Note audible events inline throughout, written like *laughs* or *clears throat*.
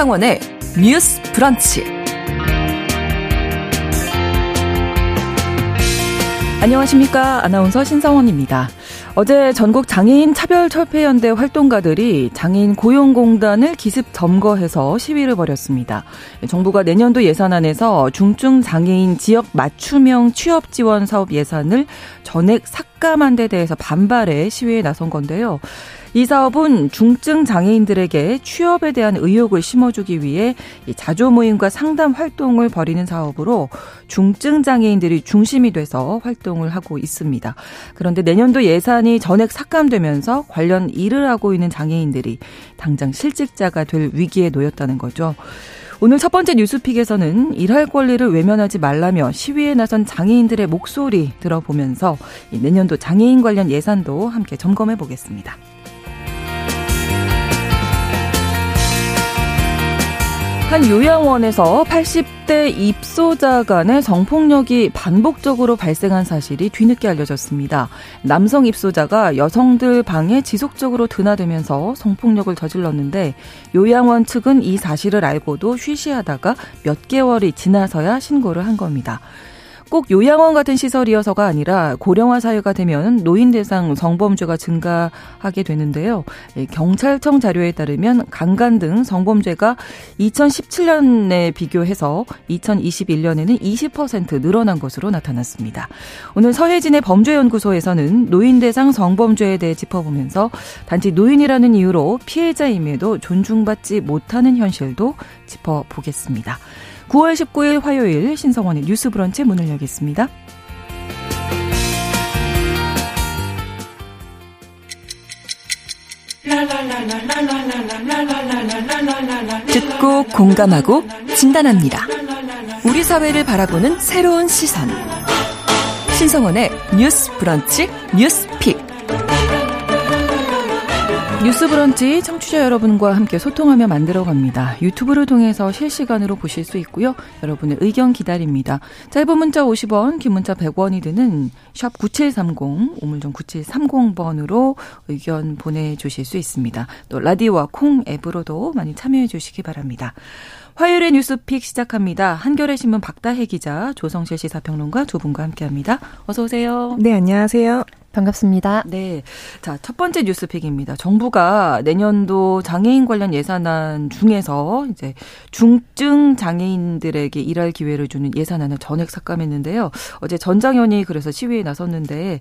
신성원의 뉴스 브런치. 안녕하십니까. 아나운서 신성원입니다. 어제 전국 장애인 차별철폐연대 활동가들이 장애인 고용공단을 기습 점거해서 시위를 벌였습니다. 정부가 내년도 예산안에서 중증 장애인 지역 맞춤형 취업 지원 사업 예산을 전액 삭감한 데 대해서 반발해 시위에 나선 건데요. 이 사업은 중증 장애인들에게 취업에 대한 의욕을 심어주기 위해 자조 모임과 상담 활동을 벌이는 사업으로 중증 장애인들이 중심이 돼서 활동을 하고 있습니다. 그런데 내년도 예산이 전액 삭감되면서 관련 일을 하고 있는 장애인들이 당장 실직자가 될 위기에 놓였다는 거죠. 오늘 첫 번째 뉴스픽에서는 일할 권리를 외면하지 말라며 시위에 나선 장애인들의 목소리 들어보면서 내년도 장애인 관련 예산도 함께 점검해 보겠습니다. 한 요양원에서 80대 입소자 간의 성폭력이 반복적으로 발생한 사실이 뒤늦게 알려졌습니다. 남성 입소자가 여성들 방에 지속적으로 드나들면서 성폭력을 저질렀는데 요양원 측은 이 사실을 알고도 쉬쉬하다가 몇 개월이 지나서야 신고를 한 겁니다. 꼭 요양원 같은 시설이어서가 아니라 고령화 사회가 되면 노인 대상 성범죄가 증가하게 되는데요. 경찰청 자료에 따르면 강간 등 성범죄가 2017년에 비교해서 2021년에는 20% 늘어난 것으로 나타났습니다. 오늘 서혜진의 범죄연구소에서는 노인 대상 성범죄에 대해 짚어보면서 단지 노인이라는 이유로 피해자임에도 존중받지 못하는 현실도 짚어보겠습니다. 9월 19일 화요일 신성원의 뉴스 브런치 문을 열겠습니다. 듣고 공감하고 진단합니다. 우리 사회를 바라보는 새로운 시선. 신성원의 뉴스 브런치 뉴스 픽. 뉴스 브런치 청취자 여러분과 함께 소통하며 만들어 갑니다. 유튜브를 통해서 실시간으로 보실 수 있고요. 여러분의 의견 기다립니다. 짧은 문자 50원, 긴 문자 100원이 드는 샵 9730, 우물정 9730번으로 의견 보내주실 수 있습니다. 또 라디오와 콩 앱으로도 많이 참여해 주시기 바랍니다. 화요일의 뉴스픽 시작합니다. 한겨레 신문 박다혜 기자, 조성실 시사평론가 두 분과 함께합니다. 어서 오세요. 네, 안녕하세요. 반갑습니다. 네. 자, 첫 번째 뉴스픽입니다. 정부가 내년도 장애인 관련 예산안 중에서 이제 중증 장애인들에게 일할 기회를 주는 예산안을 전액 삭감했는데요. 어제 전장현이 그래서 시위에 나섰는데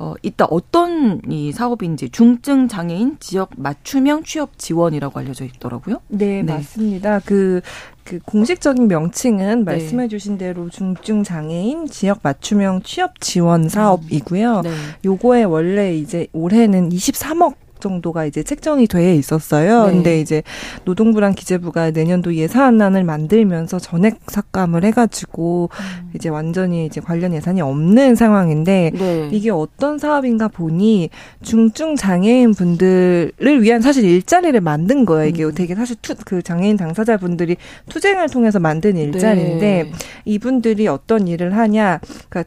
어, 이따 어떤 이 사업인지 중증 장애인 지역 맞춤형 취업 지원이라고 알려져 있더라고요. 네, 네. 맞습니다. 그, 그 공식적인 명칭은 네. 말씀해 주신 대로 중증 장애인 지역 맞춤형 취업 지원 사업이고요. 네. 요거에 원래 이제 올해는 23억 정도가 이제 책정이 돼 있었어요. 네. 근데 이제 노동부랑 기재부가 내년도 예산안을 만들면서 전액 삭감을 해가지고 음. 이제 완전히 이제 관련 예산이 없는 상황인데 네. 이게 어떤 사업인가 보니 중증 장애인 분들을 위한 사실 일자리를 만든 거예요. 이게 음. 되게 사실 투, 그 장애인 당사자 분들이 투쟁을 통해서 만든 일자리인데 네. 이분들이 어떤 일을 하냐, 그러니까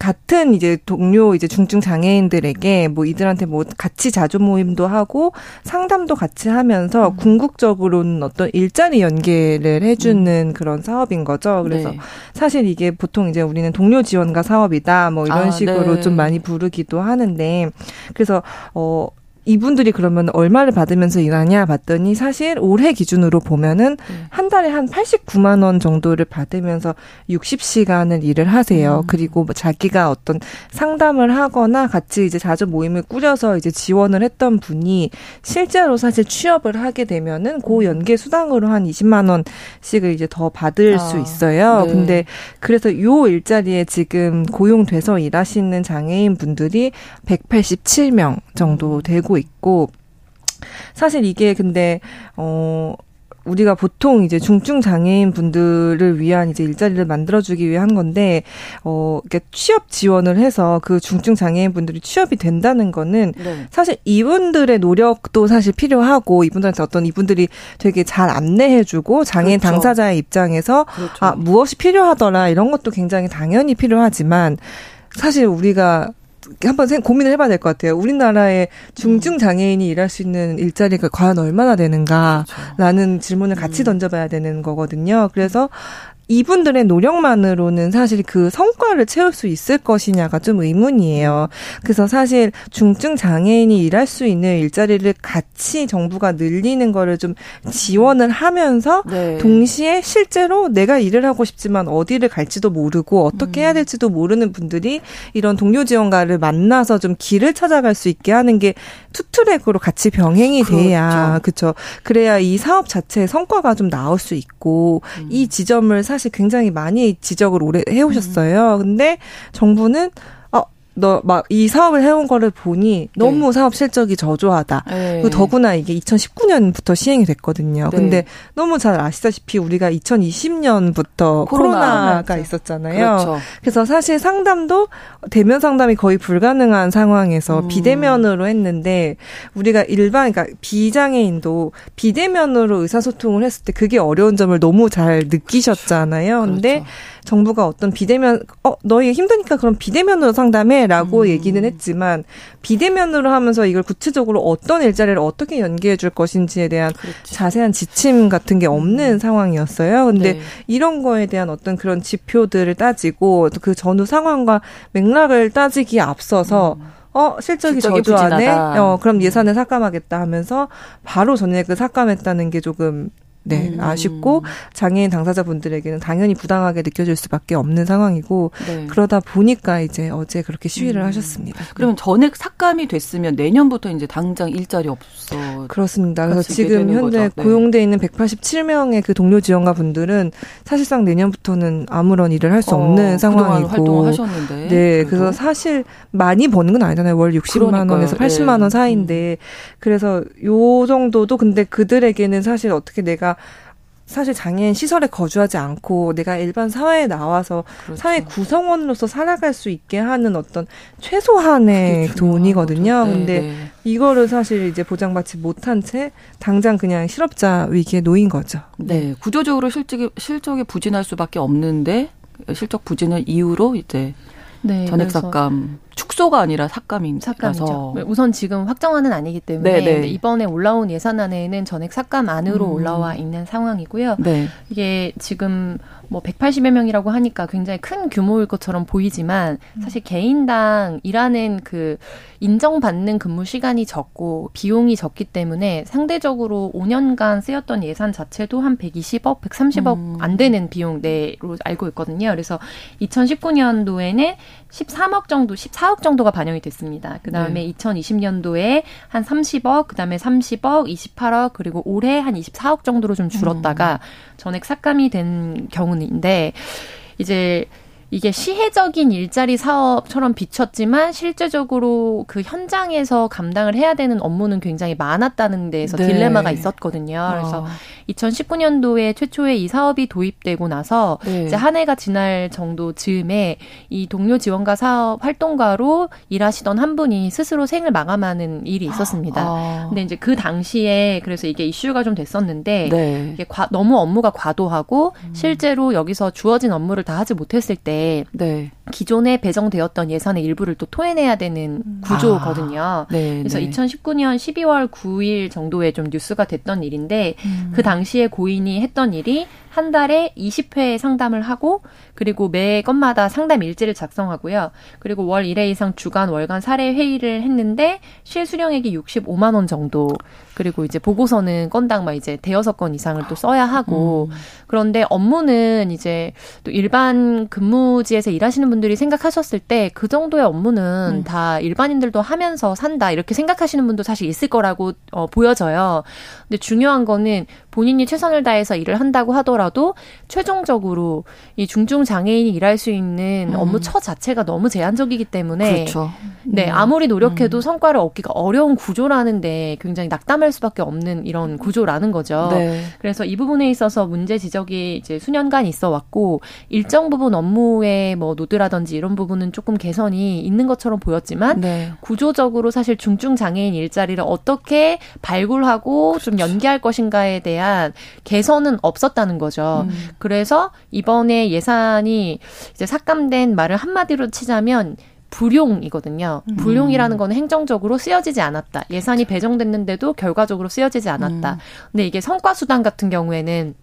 같은 이제 동료 이제 중증 장애인들에게 뭐 이들한테 뭐 같이 자조 모임도 하고 상담도 같이 하면서 음. 궁극적으로는 어떤 일자리 연계를 해주는 음. 그런 사업인 거죠. 그래서 네. 사실 이게 보통 이제 우리는 동료 지원가 사업이다 뭐 이런 아, 식으로 네. 좀 많이 부르기도 하는데 그래서 어 이분들이 그러면 얼마를 받으면서 일하냐 봤더니 사실 올해 기준으로 보면은 음. 한 달에 한 89만 원 정도를 받으면서 60시간을 일을 하세요. 음. 그리고 뭐 자기가 어떤 상담을 하거나 같이 이제 자주 모임을 꾸려서 이제 지원을 했던 분이 실제로 사실 취업을 하게 되면은 고 음. 연계 수당으로 한 20만 원씩을 이제 더 받을 아. 수 있어요. 네. 근데 그래서 요 일자리에 지금 고용돼서 일하시는 장애인 분들이 187명 정도 음. 되고 있고 사실 이게 근데 어 우리가 보통 이제 중증 장애인 분들을 위한 이제 일자리를 만들어주기 위해 한 건데, 어, 이렇게 취업 지원을 해서 그 중증 장애인 분들이 취업이 된다는 거는 네. 사실 이분들의 노력도 사실 필요하고 이분들한테 어떤 이분들이 되게 잘 안내해주고 장애인 그렇죠. 당사자의 입장에서 그렇죠. 아, 무엇이 필요하더라 이런 것도 굉장히 당연히 필요하지만 사실 우리가 한번 고민을 해봐야 될 것 같아요. 우리나라에 중증 장애인이 일할 수 있는 일자리가 과연 얼마나 되는가라는 그렇죠. 질문을 같이 음. 던져봐야 되는 거거든요. 그래서 이분들의 노력만으로는 사실 그 성과를 채울 수 있을 것이냐가 좀 의문이에요. 그래서 사실 중증 장애인이 일할 수 있는 일자리를 같이 정부가 늘리는 거를 좀 지원을 하면서 네. 동시에 실제로 내가 일을 하고 싶지만 어디를 갈지도 모르고 어떻게 해야 음. 될지도 모르는 분들이 이런 동료 지원가를 만나서 좀 길을 찾아갈 수 있게 하는 게 투트랙으로 같이 병행이 돼야 그렇죠. 그래야 이 사업 자체의 성과가 좀 나올 수 있고 음. 이 지점을 사실 사실 굉장히 많이 지적을 오래 해오셨어요. 근데 정부는 너 막 이 사업을 해온 거를 보니 너무 네. 사업 실적이 저조하다. 네. 그 더구나 이게 2019년부터 시행이 됐거든요. 네. 근데 너무 잘 아시다시피 우리가 2020년부터 코로나. 가 있었잖아요. 그렇죠. 그래서 사실 상담도 대면 상담이 거의 불가능한 상황에서 음. 비대면으로 했는데 우리가 일반 그러니까 비장애인도 비대면으로 의사소통을 했을 때 그게 어려운 점을 너무 잘 느끼셨잖아요. 근데 그렇죠. 정부가 어떤 비대면 어 너희 힘드니까 그럼 비대면으로 상담해 라고 음. 얘기는 했지만 비대면으로 하면서 이걸 구체적으로 어떤 일자리를 어떻게 연계해 줄 것인지에 대한 그렇지. 자세한 지침 같은 게 없는 음. 상황이었어요. 근데 네. 이런 거에 대한 어떤 그런 지표들을 따지고 그 전후 상황과 맥락을 따지기에 앞서서 음. 어 실적이, 실적이 저조하네. 어 그럼 예산을 삭감하겠다 하면서 바로 전액을 삭감했다는 게 조금 네, 음. 아쉽고 장애인 당사자분들에게는 당연히 부당하게 느껴질 수밖에 없는 상황이고 네. 그러다 보니까 이제 어제 그렇게 시위를 음. 하셨습니다. 그러면 전액 삭감이 됐으면 내년부터 이제 당장 일자리 없어 그렇습니다. 그래서 지금 현재 네. 고용돼 있는 187명의 그 동료 지원가 분들은 사실상 내년부터는 아무런 일을 할수 어, 없는 상황이고 활동을 하셨는데 네, 그래도? 그래서 사실 많이 버는 건 아니잖아요. 월 60만 그러니까요. 원에서 80만 원 사이인데 음. 그래서 요 정도도 근데 그들에게는 사실 어떻게 내가 사실 장애인 시설에 거주하지 않고 내가 일반 사회에 나와서 그렇죠. 사회 구성원으로서 살아갈 수 있게 하는 어떤 최소한의 돈이거든요. 네, 근데 네. 이거를 사실 이제 보장받지 못한 채 당장 그냥 실업자 위기에 놓인 거죠. 네. 구조적으로 실적이 실적이 부진할 수밖에 없는데 실적 부진을 이유로 이제 네, 전액 삭감 축소가 아니라 삭감입니다. 삭감이죠. 우선 지금 확정안은 아니기 때문에 네, 네. 이번에 올라온 예산안에는 전액 삭감 안으로 음. 올라와 있는 상황이고요. 네. 이게 지금 뭐 180여 명이라고 하니까 굉장히 큰 규모일 것처럼 보이지만 음. 사실 개인당 일하는 그 인정받는 근무 시간이 적고 비용이 적기 때문에 상대적으로 5년간 쓰였던 예산 자체도 한 120억, 130억 음. 안 되는 비용 내로 알고 있거든요. 그래서 2019년도에는 13억 정도, 14억 정도가 반영이 됐습니다. 그 다음에 네. 2020년도에 한 30억, 그 다음에 30억, 28억, 그리고 올해 한 24억 정도로 좀 줄었다가 음. 전액 삭감이 된 경우인데, 이제 이게 시혜적인 일자리 사업처럼 비쳤지만 실제적으로 그 현장에서 감당을 해야 되는 업무는 굉장히 많았다는 데에서 네. 딜레마가 있었거든요. 그래서 어. 2019년도에 최초에 이 사업이 도입되고 나서 네. 이제 한 해가 지날 정도 즈음에 이 동료 지원가 사업 활동가로 일하시던 한 분이 스스로 생을 마감하는 일이 있었습니다. 아. 근데 이제 그 당시에 그래서 이게 이슈가 좀 됐었는데 네. 이게 과, 너무 업무가 과도하고 음. 실제로 여기서 주어진 업무를 다 하지 못했을 때 네. 기존에 배정되었던 예산의 일부를 또 토해내야 되는 음. 구조거든요. 아. 네, 그래서 네. 2019년 12월 9일 정도에 좀 뉴스가 됐던 일인데 음. 그 당시에 고인이 했던 일이 한 달에 20회 상담을 하고 그리고 매 건마다 상담 일지를 작성하고요. 그리고 월 1회 이상 주간 월간 사례 회의를 했는데 실수령액이 65만 원 정도. 그리고 이제 보고서는 건당 막 이제 대여섯 건 이상을 또 써야 하고 음. 그런데 업무는 이제 또 일반 근무지에서 일하시는 분들이 생각하셨을 때 그 정도의 업무는 음. 다 일반인들도 하면서 산다 이렇게 생각하시는 분도 사실 있을 거라고 어, 보여져요. 근데 중요한 거는 본인이 최선을 다해서 일을 한다고 하더라도 최종적으로 이 중증 장애인이 일할 수 있는 음. 업무 처 자체가 너무 제한적이기 때문에 그렇죠. 네 음. 아무리 노력해도 음. 성과를 얻기가 어려운 구조라는데 굉장히 낙담할 수밖에 없는 이런 구조라는 거죠. 네. 그래서 이 부분에 있어서 문제 지적이 이제 수년간 있어 왔고 일정 부분 업무에 뭐 노드라든지 이런 부분은 조금 개선이 있는 것처럼 보였지만 네. 구조적으로 사실 중증 장애인 일자리를 어떻게 발굴하고 그렇죠. 좀 연계할 것인가에 대한 대한 개선은 없었다는 거죠. 음. 그래서 이번에 예산이 이제 삭감된 말을 한마디로 치자면 불용이거든요. 음. 불용이라는 거는 행정적으로 쓰여지지 않았다. 예산이 배정됐는데도 결과적으로 쓰여지지 않았다. 음. 근데 이게 성과 수당 같은 경우에는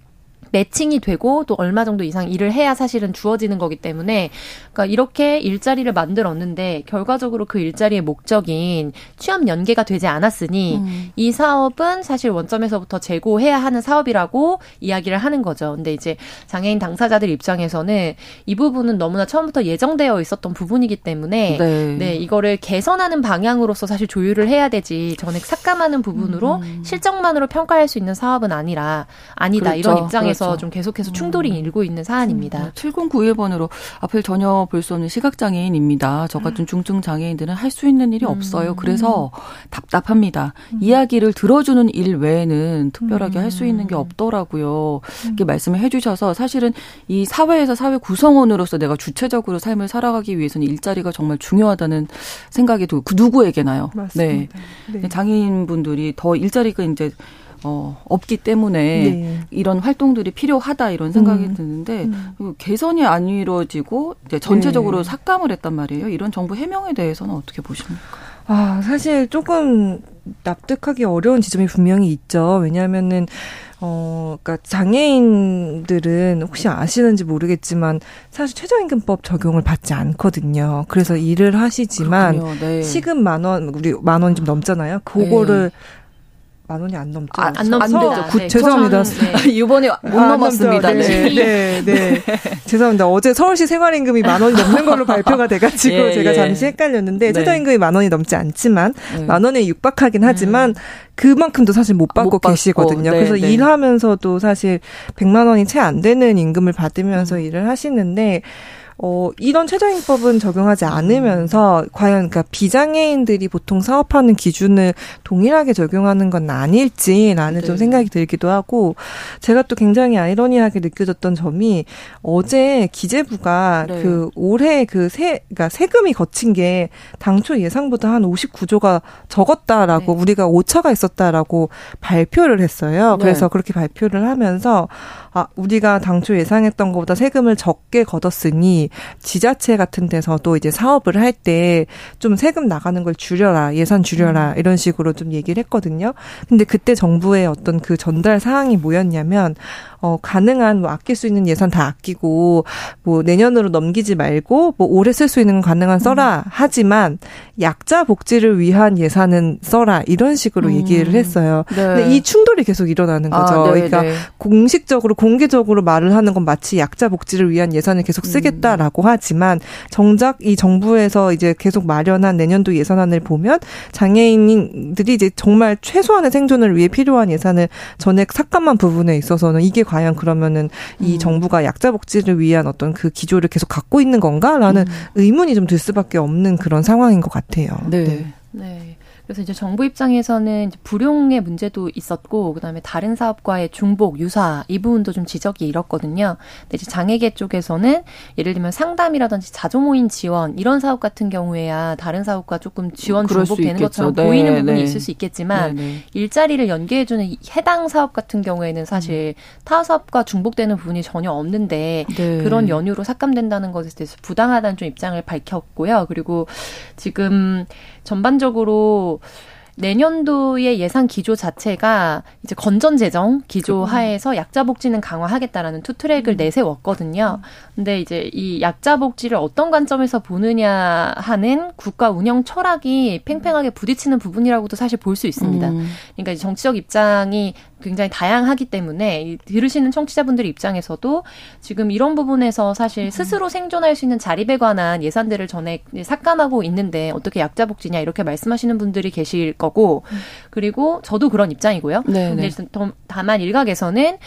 매칭이 되고 또 얼마 정도 이상 일을 해야 사실은 주어지는 거기 때문에 그러니까 이렇게 일자리를 만들었는데 결과적으로 그 일자리의 목적인 취업 연계가 되지 않았으니 음. 이 사업은 사실 원점에서부터 재고해야 하는 사업이라고 이야기를 하는 거죠. 근데 이제 장애인 당사자들 입장에서는 이 부분은 너무나 처음부터 예정되어 있었던 부분이기 때문에 네, 네 이거를 개선하는 방향으로서 사실 조율을 해야 되지 전액 삭감하는 부분으로 음. 실적만으로 평가할 수 있는 사업은 아니라 아니다 그렇죠. 이런 입장에서 그래서 그렇죠. 좀 계속해서 충돌이 음. 일고 있는 사안입니다. 7091번으로 앞을 전혀 볼 수 없는 시각장애인입니다. 저 같은 음. 중증 장애인들은 할 수 있는 일이 음. 없어요. 그래서 답답합니다. 음. 이야기를 들어주는 일 외에는 특별하게 할 수 있는 게 없더라고요. 이렇게 말씀을 해주셔서 사실은 이 사회에서 사회 구성원으로서 내가 주체적으로 삶을 살아가기 위해서는 일자리가 정말 중요하다는 생각이 들고 그 누구에게나요. 맞습니다. 네. 네. 장애인분들이 더 일자리가 이제 어, 없기 때문에 네. 이런 활동들이 필요하다 이런 생각이 음. 드는데 음. 개선이 안 이루어지고 이제 전체적으로 네. 삭감을 했단 말이에요. 이런 정부 해명에 대해서는 어떻게 보십니까? 아, 사실 조금 납득하기 어려운 지점이 분명히 있죠. 왜냐하면은 어, 그니까 장애인들은 혹시 아시는지 모르겠지만 사실 최저임금법 적용을 받지 않거든요. 그래서 일을 하시지만 네. 시급 만 원, 우리 만 원 좀 넘잖아요. 그거를 네. 만 원이 안 넘죠. 아, 안 넘습니다. 구, 네, 죄송합니다. 네. 이번에 못 아, 넘었습니다. 네, 네, 네. 네. 죄송합니다. 어제 서울시 생활임금이 만 원이 넘는 걸로 발표가 돼가지고 예, 제가 예. 잠시 헷갈렸는데 네. 최저임금이 만 원이 넘지 않지만 네. 만 원에 육박하긴 하지만 음. 그만큼도 사실 못 받고 못 계시거든요. 네, 그래서 네. 일하면서도 사실 100만 원이 채 안 되는 임금을 받으면서 음. 일을 하시는데 어, 이런 최저임법은 적용하지 않으면서 과연 그러니까 비장애인들이 보통 사업하는 기준을 동일하게 적용하는 건 아닐지라는 네. 좀 생각이 들기도 하고 제가 또 굉장히 아이러니하게 느껴졌던 점이 어제 기재부가 네. 그 올해 그 세, 그러니까 세금이 거친 게 당초 예상보다 한 59조가 적었다라고 네. 우리가 오차가 있었다라고 발표를 했어요. 네. 그래서 그렇게 발표를 하면서 아, 우리가 당초 예상했던 것보다 세금을 적게 걷었으니 지자체 같은 데서도 이제 사업을 할 때 좀 세금 나가는 걸 줄여라, 예산 줄여라, 음. 이런 식으로 좀 얘기를 했거든요. 근데 그때 정부의 어떤 그 전달 사항이 뭐였냐면, 어, 가능한 뭐 아낄 수 있는 예산 다 아끼고 뭐 내년으로 넘기지 말고 뭐 올해 쓸 수 있는 가능한 써라 음. 하지만 약자 복지를 위한 예산은 써라 이런 식으로 음. 얘기를 했어요. 네. 근데 이 충돌이 계속 일어나는 거죠. 아, 네, 그러니까 네. 공식적으로 공개적으로 말을 하는 건 마치 약자 복지를 위한 예산을 계속 음. 쓰겠다라고 음. 하지만 정작 이 정부에서 이제 계속 마련한 내년도 예산안을 보면 장애인들이 이제 정말 최소한의 생존을 위해 필요한 예산을 전액 삭감한 부분에 있어서는 이게 과연 그러면은 이 음. 정부가 약자 복지를 위한 어떤 그 기조를 계속 갖고 있는 건가라는 음. 의문이 좀 들 수밖에 없는 그런 상황인 것 같아요. 네. 네. 네. 그래서 이제 정부 입장에서는 이제 불용의 문제도 있었고 그다음에 다른 사업과의 중복 유사 이 부분도 좀 지적이 일었거든요. 근데 이제 장애계 쪽에서는 예를 들면 상담이라든지 자조 모임 지원 이런 사업 같은 경우에야 다른 사업과 조금 지원 중복되는 것처럼 네, 보이는 부분이 네. 있을 수 있겠지만 네, 네. 일자리를 연계해주는 해당 사업 같은 경우에는 사실 음. 타 사업과 중복되는 부분이 전혀 없는데 네. 그런 연유로 삭감된다는 것에 대해서 부당하다는 좀 입장을 밝혔고요. 그리고 지금 전반적으로 내년도의 예산 기조 자체가 이제 건전 재정 기조 하에서 약자 복지는 강화하겠다라는 two track을 음. 내세웠거든요. 근데 이제 이 약자 복지를 어떤 관점에서 보느냐 하는 국가 운영 철학이 팽팽하게 부딪히는 부분이라고도 사실 볼 수 있습니다. 음. 그러니까 정치적 입장이 굉장히 다양하기 때문에 들으시는 청취자분들 입장에서도 지금 이런 부분에서 사실 음. 스스로 생존할 수 있는 자립에 관한 예산들을 전에 삭감하고 있는데 어떻게 약자 복지냐 이렇게 말씀하시는 분들이 계실 거고 음. 그리고 저도 그런 입장이고요. 네, 근데 네. 다만 일각에서는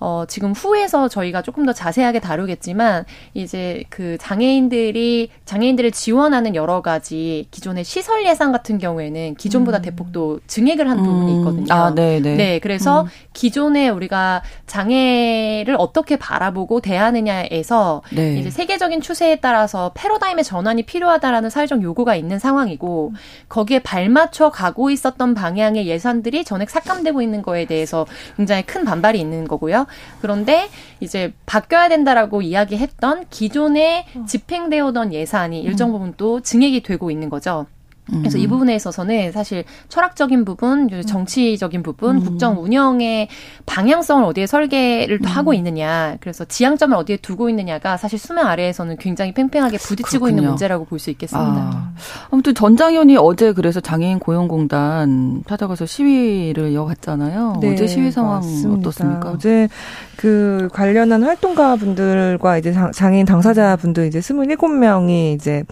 어, 지금 후에서 저희가 조금 더 자세하게 다루겠지만 이제 그 장애인들이 장애인들을 지원하는 여러 가지 기존의 시설 예산 같은 경우에는 기존보다 음. 대폭도 증액을 한 부분이 음. 있거든요. 아, 네, 네. 네, 그래서 음. 기존에 우리가 장애를 어떻게 바라보고 대하느냐에서 네. 이제 세계적인 추세에 따라서 패러다임의 전환이 필요하다라는 사회적 요구가 있는 상황이고 거기에 발맞춰 가고 있었던 방향의 예산들이 전액 삭감되고 있는 거에 대해서 굉장히 큰 반발이 있는 거고요. 그런데 이제 바뀌어야 된다라고 이야기했던 기존에 집행되어 오던 예산이 일정 부분 또 증액이 되고 있는 거죠. 그래서 음. 이 부분에 있어서는 사실 철학적인 부분, 정치적인 부분, 음. 국정 운영의 방향성을 어디에 설계를 음. 하고 있느냐, 그래서 지향점을 어디에 두고 있느냐가 사실 수면 아래에서는 굉장히 팽팽하게 부딪히고 그렇군요. 있는 문제라고 볼 수 있겠습니다. 아. 아무튼 전 장현이 어제 그래서 장애인 고용공단 찾아가서 시위를 이어갔잖아요. 네, 어제 시위 상황 맞습니다. 어떻습니까? 어제 그 관련한 활동가 분들과 이제 장애인 당사자 분들 이제 27명이 이제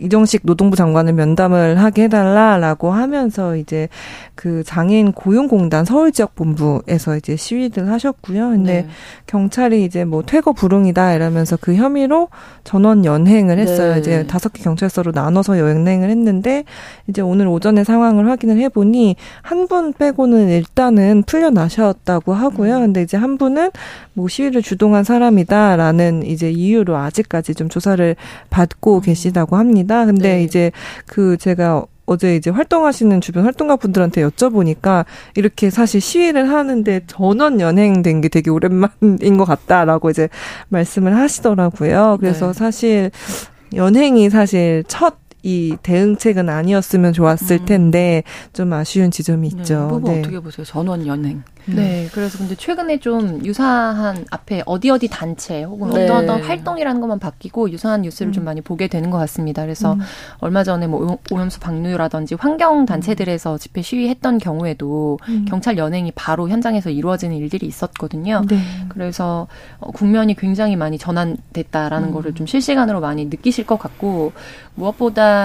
이정식 노동부 장관을 면담을 하게 해달라라고 하면서 이제 그 장애인 고용공단 서울 지역 본부에서 이제 시위를 하셨고요. 근데 네. 경찰이 이제 뭐 퇴거 불응이다 이러면서 그 혐의로 전원 연행을 했어요. 네. 이제 다섯 개 경찰서로 나눠서 연행을 했는데 이제 오늘 오전에 상황을 확인을 해보니 한 분 빼고는 일단은 풀려나셨다고 하고요. 음. 근데 이제 한 분은 뭐 시위를 주동한 사람이다라는 이제 이유로 아직까지 좀 조사를 받고 음. 계시다고 합니다. 근데 네. 이제 그 제가 어제 이제 활동하시는 주변 활동가 분들한테 여쭤보니까 이렇게 사실 시위를 하는데 전원 연행된 게 되게 오랜만인 것 같다라고 이제 말씀을 하시더라고요. 그래서 네. 사실 연행이 사실 첫 이 대응책은 아니었으면 좋았을 음. 텐데 좀 아쉬운 지점이 네, 있죠. 네, 네. 어떻게 보세요? 전원 연행. 음. 네, 그래서 근데 최근에 좀 유사한 앞에 어디 어디 단체 혹은 네. 어떤 어떤 활동이라는 것만 바뀌고 유사한 뉴스를 음. 좀 많이 보게 되는 것 같습니다. 그래서 음. 얼마 전에 뭐 오염수 방류라든지 환경 단체들에서 집회 시위했던 경우에도 음. 경찰 연행이 바로 현장에서 이루어지는 일들이 있었거든요. 네. 그래서 어, 국면이 굉장히 많이 전환됐다라는 음. 거를 좀 실시간으로 많이 느끼실 것 같고 무엇보다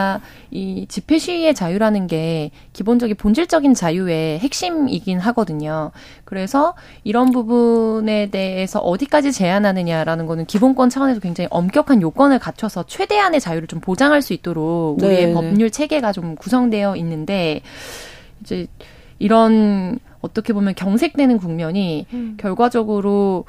이 집회 시위의 자유라는 게 기본적인 본질적인 자유의 핵심이긴 하거든요. 그래서 이런 부분에 대해서 어디까지 제한하느냐라는 거는 기본권 차원에서 굉장히 엄격한 요건을 갖춰서 최대한의 자유를 좀 보장할 수 있도록 우리의 네. 법률 체계가 좀 구성되어 있는데 이제 이런 어떻게 보면 경색되는 국면이 음. 결과적으로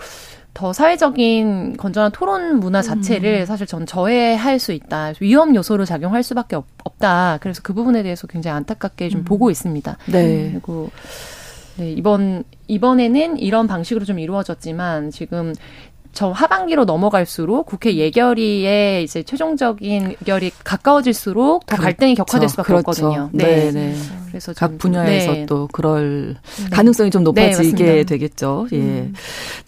더 사회적인 건전한 토론 문화 자체를 음. 사실 전 저해할 수 있다. 위험 요소로 작용할 수밖에 없, 다 그래서 그 부분에 대해서 굉장히 안타깝게 좀 음. 보고 있습니다. 네. 그리고 네, 이번 이번에는 이런 방식으로 좀 이루어졌지만 지금 저 하반기로 넘어갈수록 국회 예결위의 이제 최종적인 결이 가까워질수록 더 그렇죠. 갈등이 격화될 수밖에 그렇죠. 없거든요. 네, 네. 네. 그래서 각 분야에서 네. 또 그럴 네. 가능성이 좀 높아지게 네, 되겠죠. 예. 음.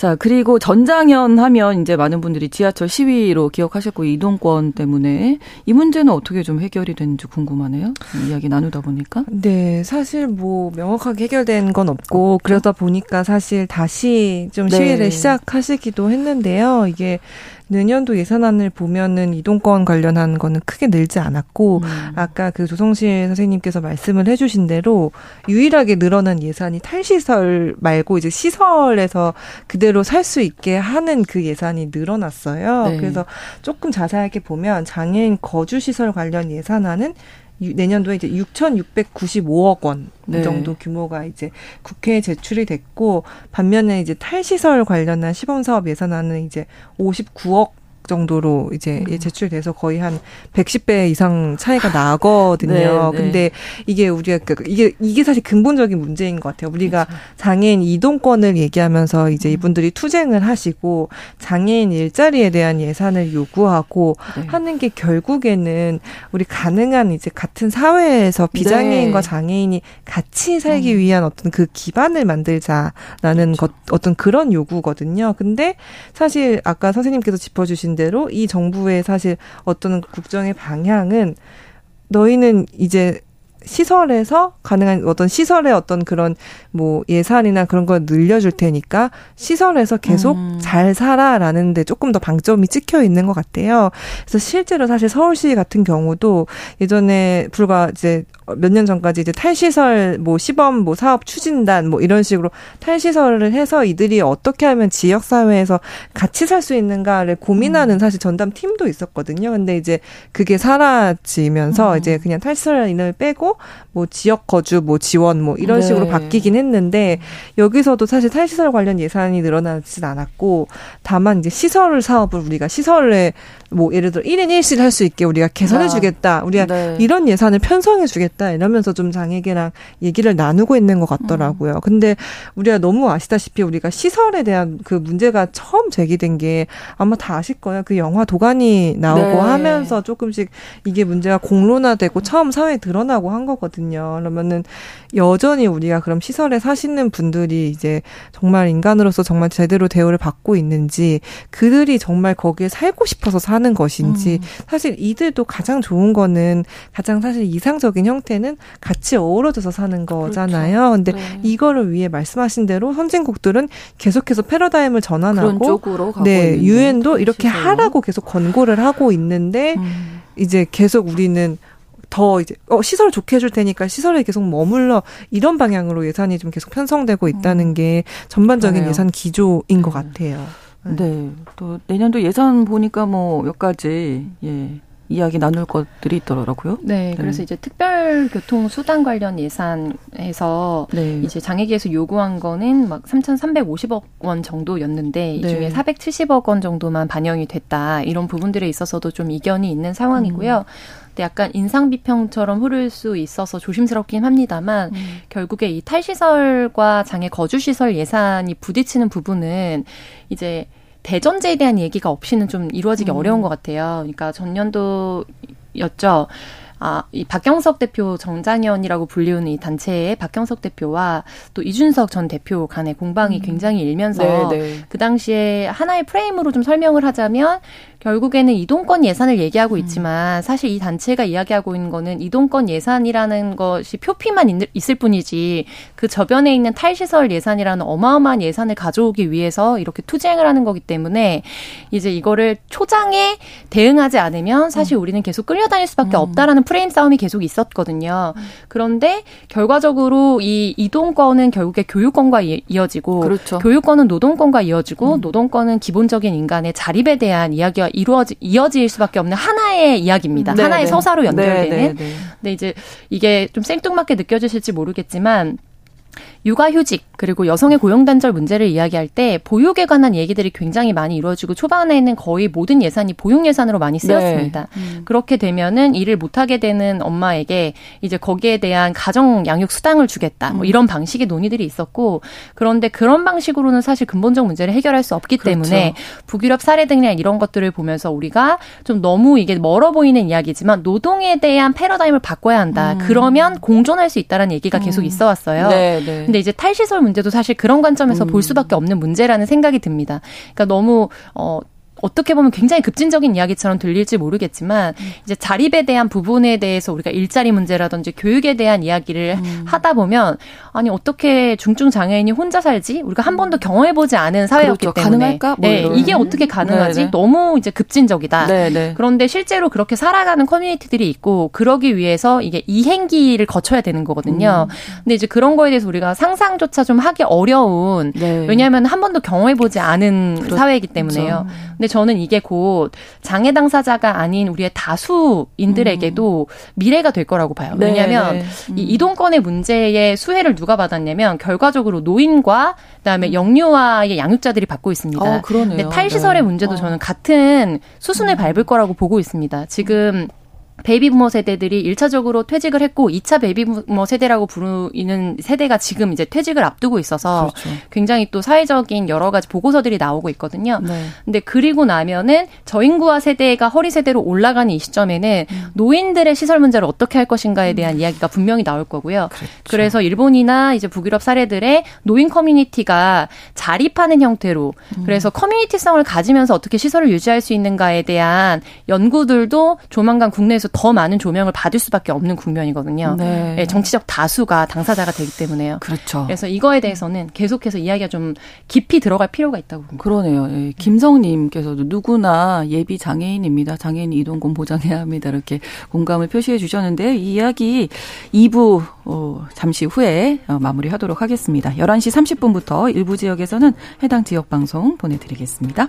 자, 그리고 전장현 하면 이제 많은 분들이 지하철 시위로 기억하셨고 이동권 때문에 이 문제는 어떻게 좀 해결이 됐는지 궁금하네요. 이야기 나누다 보니까. 네, 사실 뭐 명확하게 해결된 건 없고 그러다 보니까 사실 다시 좀 시위를 시작하시기도 했는데 했는데요. 이게 내년도 예산안을 보면은 이동권 관련한 거는 크게 늘지 않았고 음. 아까 그 조성실 선생님께서 말씀을 해주신 대로 유일하게 늘어난 예산이 탈시설 말고 이제 시설에서 그대로 살 수 있게 하는 그 예산이 늘어났어요. 네. 그래서 조금 자세하게 보면 장애인 거주 시설 관련 예산안은 내년도에 이제 6,695억 원 네. 정도 규모가 이제 국회에 제출이 됐고 반면에 이제 탈시설 관련한 시범 사업 예산안은 이제 59억 정도로 이제 음. 제출돼서 거의 한 110배 이상 차이가 나거든요. 네, 네. 근데 이게 우리가 그 이게 이게 사실 근본적인 문제인 것 같아요. 우리가 그렇죠. 장애인 이동권을 얘기하면서 이제 음. 이분들이 투쟁을 하시고 장애인 일자리에 대한 예산을 요구하고 네. 하는 게 결국에는 우리 가능한 이제 같은 사회에서 비장애인과 네. 장애인이 같이 살기 음. 위한 어떤 그 기반을 만들자라는 그렇죠. 것 어떤 그런 요구거든요. 근데 사실 아까 선생님께서 짚어주신 대로 이 정부의 사실 어떤 국정의 방향은 너희는 이제 시설에서 가능한 어떤 시설의 어떤 그런 뭐 예산이나 그런 걸 늘려줄 테니까 시설에서 계속 음. 잘 살아라는 데 조금 더 방점이 찍혀 있는 것 같아요. 그래서 실제로 사실 서울시 같은 경우도 예전에 불과 이제 몇 년 전까지 이제 탈시설 뭐 시범 뭐 사업 추진단 뭐 이런 식으로 탈시설을 해서 이들이 어떻게 하면 지역 사회에서 같이 살 수 있는가를 고민하는 음. 사실 전담 팀도 있었거든요. 근데 이제 그게 사라지면서 음. 이제 그냥 탈시설 인을 빼고 뭐 지역 거주 뭐 지원 뭐 이런 네. 식으로 바뀌긴 했는데 여기서도 사실 탈시설 관련 예산이 늘어나진 않았고 다만 이제 시설 사업을 우리가 시설에 뭐 예를 들어 1인 1실 할 수 있게 우리가 개선해 아, 주겠다. 우리가 네. 이런 예산을 편성해 주겠다. 이러면서 좀 장애계랑 얘기를 나누고 있는 것 같더라고요. 음. 근데 우리가 너무 아시다시피 우리가 시설에 대한 그 문제가 처음 제기된 게 아마 다 아실 거예요. 그 영화 도가니 나오고 네. 하면서 조금씩 이게 문제가 공론화되고 처음 사회에 드러나고 한 거거든요. 그러면은 여전히 우리가 그럼 시설에 사시는 분들이 이제 정말 인간으로서 정말 제대로 대우를 받고 있는지 그들이 정말 거기에 살고 싶어서 사는 것인지 음. 사실 이들도 가장 좋은 거는 가장 사실 이상적인 형태는 같이 어우러져서 사는 거잖아요. 그렇죠. 근데 네. 이거를 위해 말씀하신 대로 선진국들은 계속해서 패러다임을 전환하고 네, 유엔도 이렇게. 하라고 계속 권고를 하고 있는데 음. 이제 계속 우리는 더 이제 어 시설 좋게 해줄 테니까 시설에 계속 머물러 이런 방향으로 예산이 좀 계속 편성되고 있다는 음. 게 전반적인 그러네요. 예산 기조인 것 음. 같아요. 네. 네. 또 내년도 예산 보니까 뭐 몇 가지 예. 이야기 나눌 것들이 있더라고요. 네, 네. 그래서 이제 특별교통 수단 관련 예산에서 네. 이제 장애계에서 요구한 거는 막 3,350억 원 정도였는데 이 네. 중에 470억 원 정도만 반영이 됐다. 이런 부분들에 있어서도 좀 이견이 있는 상황이고요. 음. 근데 약간 인상 비평처럼 흐를 수 있어서 조심스럽긴 합니다만 음. 결국에 이 탈시설과 장애 거주 시설 예산이 부딪히는 부분은 이제 대전제에 대한 얘기가 없이는 좀 이루어지기 음. 어려운 것 같아요. 그러니까 전년도였죠. 아, 이 박경석 대표 정장현이라고 불리우는 이 단체의 박경석 대표와 또 이준석 전 대표 간의 공방이 음. 굉장히 일면서 네, 네. 그 당시에 하나의 프레임으로 좀 설명을 하자면 결국에는 이동권 예산을 얘기하고 음. 있지만 사실 이 단체가 이야기하고 있는 거는 이동권 예산이라는 것이 표피만 있을 뿐이지 그 저변에 있는 탈시설 예산이라는 어마어마한 예산을 가져오기 위해서 이렇게 투쟁을 하는 거기 때문에 이제 이거를 초장에 대응하지 않으면 사실 음. 우리는 계속 끌려다닐 수밖에 음. 없다라는 프레임 싸움이 계속 있었거든요. 그런데 결과적으로 이 이동권은 결국에 교육권과 이어지고 그렇죠. 교육권은 노동권과 이어지고 노동권은 기본적인 인간의 자립에 대한 이야기와 이루어지 이어질 수밖에 없는 하나의 이야기입니다. 네, 하나의 네. 서사로 연결되는. 네, 네, 네. 근데 이제 이게 좀 생뚱맞게 느껴지실지 모르겠지만 육아휴직 그리고 여성의 고용단절 문제를 이야기할 때 보육에 관한 얘기들이 굉장히 많이 이루어지고 초반에는 거의 모든 예산이 보육 예산으로 많이 쓰였습니다. 네. 음. 그렇게 되면은 일을 못하게 되는 엄마에게 이제 거기에 대한 가정 양육 수당을 주겠다 뭐 음. 이런 방식의 논의들이 있었고 그런데 그런 방식으로는 사실 근본적 문제를 해결할 수 없기 그렇죠. 때문에 북유럽 사례 등이나 이런 것들을 보면서 우리가 좀 너무 이게 멀어 보이는 이야기지만 노동에 대한 패러다임을 바꿔야 한다. 음. 그러면 공존할 수 있다라는 얘기가 계속 음. 있어 왔어요. 네, 네. 근데 이제 탈시설 문제도 사실 그런 관점에서 음. 볼 수밖에 없는 문제라는 생각이 듭니다. 그러니까 너무 어 어떻게 보면 굉장히 급진적인 이야기처럼 들릴지 모르겠지만 음. 이제 자립에 대한 부분에 대해서 우리가 일자리 문제라든지 교육에 대한 이야기를 음. 하다 보면 아니 어떻게 중증 장애인이 혼자 살지 우리가 한 번도 경험해 보지 않은 사회였기 그렇죠. 때문에 가능할까? 뭐 네, 이게 어떻게 가능하지? 네네. 너무 이제 급진적이다. 네네. 그런데 실제로 그렇게 살아가는 커뮤니티들이 있고 그러기 위해서 이게 이행기를 거쳐야 되는 거거든요. 음. 근데 이제 그런 거에 대해서 우리가 상상조차 좀 하기 어려운 네. 왜냐하면 한 번도 경험해 보지 않은 그렇죠. 사회이기 때문에요. 근데 저는 이게 곧 장애 당사자가 아닌 우리의 다수인들에게도 음. 미래가 될 거라고 봐요. 네, 왜냐하면 네. 음. 이 이동권의 문제의 수혜를 누가 받았냐면 결과적으로 노인과 그다음에 음. 영유아의 양육자들이 받고 있습니다. 어, 그러네요. 탈시설의 네. 문제도 어. 저는 같은 수순을 음. 밟을 거라고 보고 있습니다. 지금 베이비부머 세대들이 1차적으로 퇴직을 했고 2차 베이비부머 세대라고 부르는 세대가 지금 이제 퇴직을 앞두고 있어서 그렇죠. 굉장히 또 사회적인 여러 가지 보고서들이 나오고 있거든요. 네. 근데 그리고 나면은 저인구화 세대가 허리 세대로 올라가는 이 시점에는 음. 노인들의 시설 문제를 어떻게 할 것인가에 음. 대한 음. 이야기가 분명히 나올 거고요. 그렇죠. 그래서 일본이나 이제 북유럽 사례들의 노인 커뮤니티가 자립하는 형태로 음. 그래서 커뮤니티성을 가지면서 어떻게 시설을 유지할 수 있는가에 대한 연구들도 조만간 국내에서 더 많은 조명을 받을 수밖에 없는 국면이거든요. 네. 네, 정치적 다수가 당사자가 되기 때문에요. 그렇죠. 그래서 이거에 대해서는 계속해서 이야기가 좀 깊이 들어갈 필요가 있다고 봅니다. 그러네요. 예, 김성님께서도 누구나 예비 장애인입니다. 장애인 이동권 보장해야 합니다. 이렇게 공감을 표시해 주셨는데 이 이야기 2부 어, 잠시 후에 어, 마무리하도록 하겠습니다. 11시 30분부터 일부 지역에서는 해당 지역 방송 보내드리겠습니다.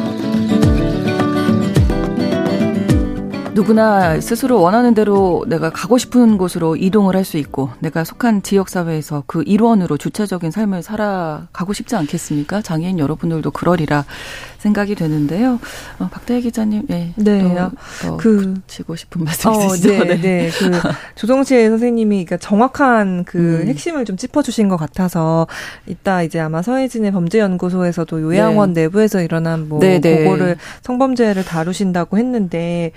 누구나 스스로 원하는 대로 내가 가고 싶은 곳으로 이동을 할 수 있고 내가 속한 지역 사회에서 그 일원으로 주체적인 삶을 살아가고 싶지 않겠습니까? 장애인 여러분들도 그러리라 생각이 되는데요. 어, 박대희 기자님, 예, 네, 네, 더, 그 붙이고 싶은 말씀 어, 있으시죠? 네, 네. 네. 그 *laughs* 조정치 선생님이 그러니까 정확한 그 음. 핵심을 좀 짚어주신 것 같아서 이따 이제 아마 서혜진의 범죄연구소에서도 요양원 네. 내부에서 일어난 뭐 네, 네. 그거를 성범죄를 다루신다고 했는데.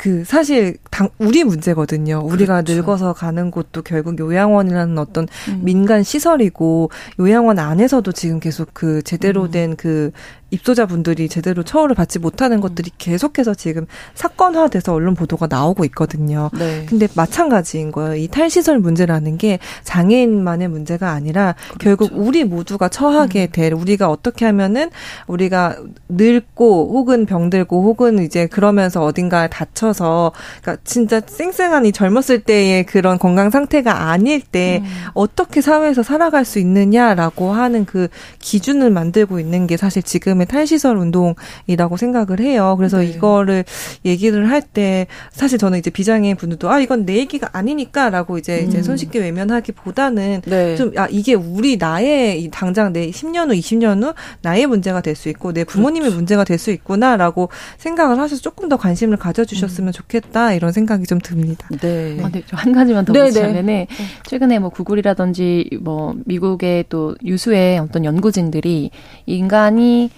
그 사실 당 우리 문제거든요. 우리가 그렇죠. 늙어서 가는 곳도 결국 요양원이라는 어떤 음. 민간 시설이고 요양원 안에서도 지금 계속 그 제대로 음. 된그 입소자분들이 제대로 처우를 받지 못하는 것들이 계속해서 지금 사건화돼서 언론 보도가 나오고 있거든요. 네. 근데 마찬가지인 거예요. 이 탈시설 문제라는 게 장애인만의 문제가 아니라 그렇죠. 결국 우리 모두가 처하게 음. 될 우리가 어떻게 하면은 우리가 늙고 혹은 병들고 혹은 이제 그러면서 어딘가에 다쳐서 그러니까 진짜 쌩쌩한 이 젊었을 때의 그런 건강 상태가 아닐 때 음. 어떻게 사회에서 살아갈 수 있느냐라고 하는 그 기준을 만들고 있는 게 사실 지금 지금의 탈시설 운동이라고 생각을 해요. 그래서 네. 이거를 얘기를 할 때 사실 저는 이제 비장애인 분들도 아 이건 내 얘기가 아니니까라고 이제 음. 이제 손쉽게 외면하기보다는 네. 좀아 이게 우리 나의 당장 내 10년 후, 20년 후 나의 문제가 될 수 있고 내 부모님의 그렇죠. 문제가 될 수 있구나라고 생각을 하셔서 조금 더 관심을 가져주셨으면 음. 좋겠다 이런 생각이 좀 듭니다. 네. 아, 네. 한 가지만 더 붙이자면은 네, 네. 최근에 뭐 구글이라든지 뭐 미국의 또 유수의 어떤 연구진들이 인간이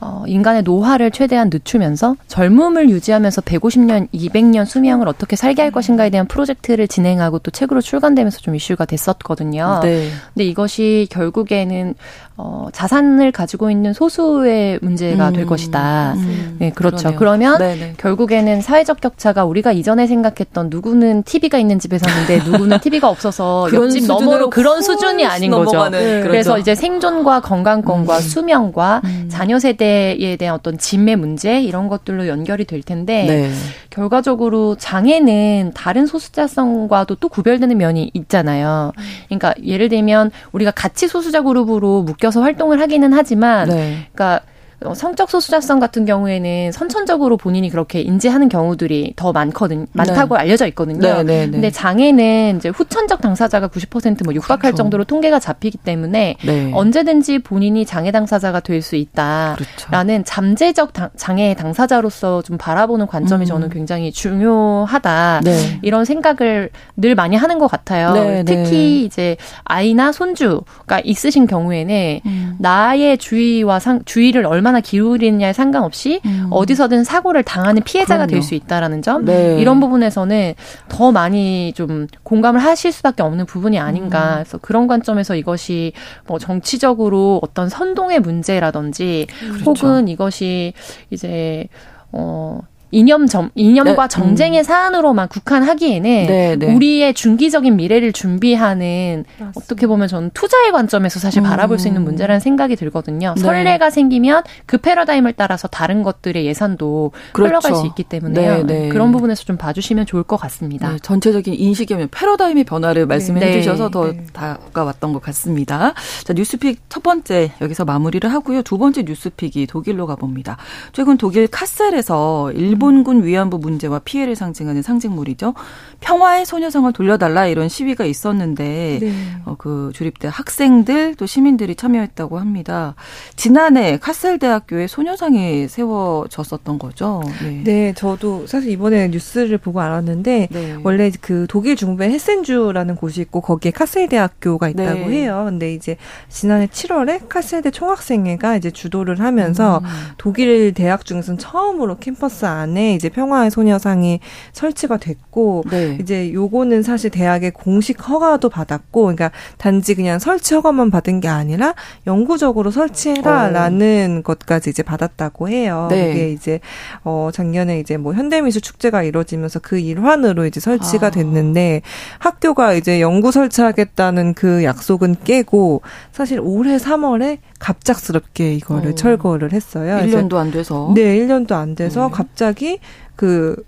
어, 인간의 노화를 최대한 늦추면서 젊음을 유지하면서 150년, 200년 수명을 어떻게 살게 할 것인가에 대한 프로젝트를 진행하고 또 책으로 출간되면서 좀 이슈가 됐었거든요. 네. 근데 이것이 결국에는 어, 자산을 가지고 있는 소수의 문제가 음, 될 것이다. 음, 네, 그렇죠. 그러네요. 그러면 네네. 결국에는 사회적 격차가 우리가 이전에 생각했던 누구는 TV가 있는 집에 샀는데 누구는 TV가 없어서 *laughs* 옆집 너머로 그런 수준이 아닌 거죠. 네. 그래서 그렇죠. 이제 생존과 건강권과 음. 수명과 음. 자녀 세대에 대한 어떤 짐의 문제 이런 것들로 연결이 될 텐데 네. 결과적으로 장애는 다른 소수자성과도 또 구별되는 면이 있잖아요. 그러니까 예를 들면 우리가 같이 소수자 그룹으로 묶여 엮여서 활동을 하기는 하지만, 네. 그러니까 어, 성적 소수자성 같은 경우에는 선천적으로 본인이 그렇게 인지하는 경우들이 더 많거든 많다고 네. 알려져 있거든요. 네, 네, 네. 근데 장애는 이제 후천적 당사자가 90%뭐 육박할 그렇죠. 정도로 통계가 잡히기 때문에 네. 언제든지 본인이 장애 당사자가 될 수 있다라는 그렇죠. 잠재적 당, 장애 당사자로서 좀 바라보는 관점이 음. 저는 굉장히 중요하다 네. 이런 생각을 늘 많이 하는 것 같아요. 네, 특히 이제 아이나 손주가 있으신 경우에는 음. 나의 주의와 상, 주의를 얼마 얼마나 기울이느냐에 상관없이 음. 어디서든 사고를 당하는 피해자가 될 수 있다라는 점 네. 이런 부분에서는 더 많이 좀 공감을 하실 수밖에 없는 부분이 아닌가. 음. 그래서 그런 관점에서 이것이 뭐 정치적으로 어떤 선동의 문제라든지 그렇죠. 혹은 이것이 이제 어 이념 점 이념과 네. 정쟁의 음. 사안으로만 국한하기에는 네, 네. 우리의 중기적인 미래를 준비하는 맞습니다. 어떻게 보면 저는 투자의 관점에서 사실 음. 바라볼 수 있는 문제라는 생각이 들거든요. 네. 선례가 생기면 그 패러다임을 따라서 다른 것들의 예산도 그렇죠. 흘러갈 수 있기 때문에요. 네, 네. 그런 부분에서 좀 봐주시면 좋을 것 같습니다. 전체적인 인식의 패러다임의 변화를 말씀해 주셔서 더 다가왔던 것 같습니다. 자 뉴스픽 첫 번째 여기서 마무리를 하고요. 두 번째 뉴스픽이 독일로 가봅니다. 최근 독일 카셀에서 일 일본군 위안부 문제와 피해를 상징하는 상징물이죠. 평화의 소녀상을 돌려달라 이런 시위가 있었는데 네. 어, 그 주립대 학생들 또 시민들이 참여했다고 합니다. 지난해 카셀 대학교에 소녀상이 세워졌었던 거죠. 네. 네, 저도 사실 이번에 뉴스를 보고 알았는데 네. 원래 그 독일 중부에 헤센주라는 곳이 있고 거기에 카셀 대학교가 있다고 네. 해요. 근데 이제 지난해 7월에 카셀대 총학생회가 이제 주도를 하면서 음. 독일 대학 중에서는 처음으로 캠퍼스 안 안에 이제 평화의 소녀상이 설치가 됐고 네. 이제 요거는 사실 대학의 공식 허가도 받았고 그러니까 단지 그냥 설치 허가만 받은 게 아니라 영구적으로 설치해라라는 어. 것까지 이제 받았다고 해요. 네. 그게 이제 어 작년에 이제 뭐 현대미술 축제가 이루어지면서 그 일환으로 이제 설치가 아. 됐는데 학교가 이제 영구 설치하겠다는 그 약속은 깨고 사실 올해 3월에 갑작스럽게 이거를 어. 철거를 했어요. 1년도 안 돼서. 네, 1년도 안 돼서 네. 갑자기 그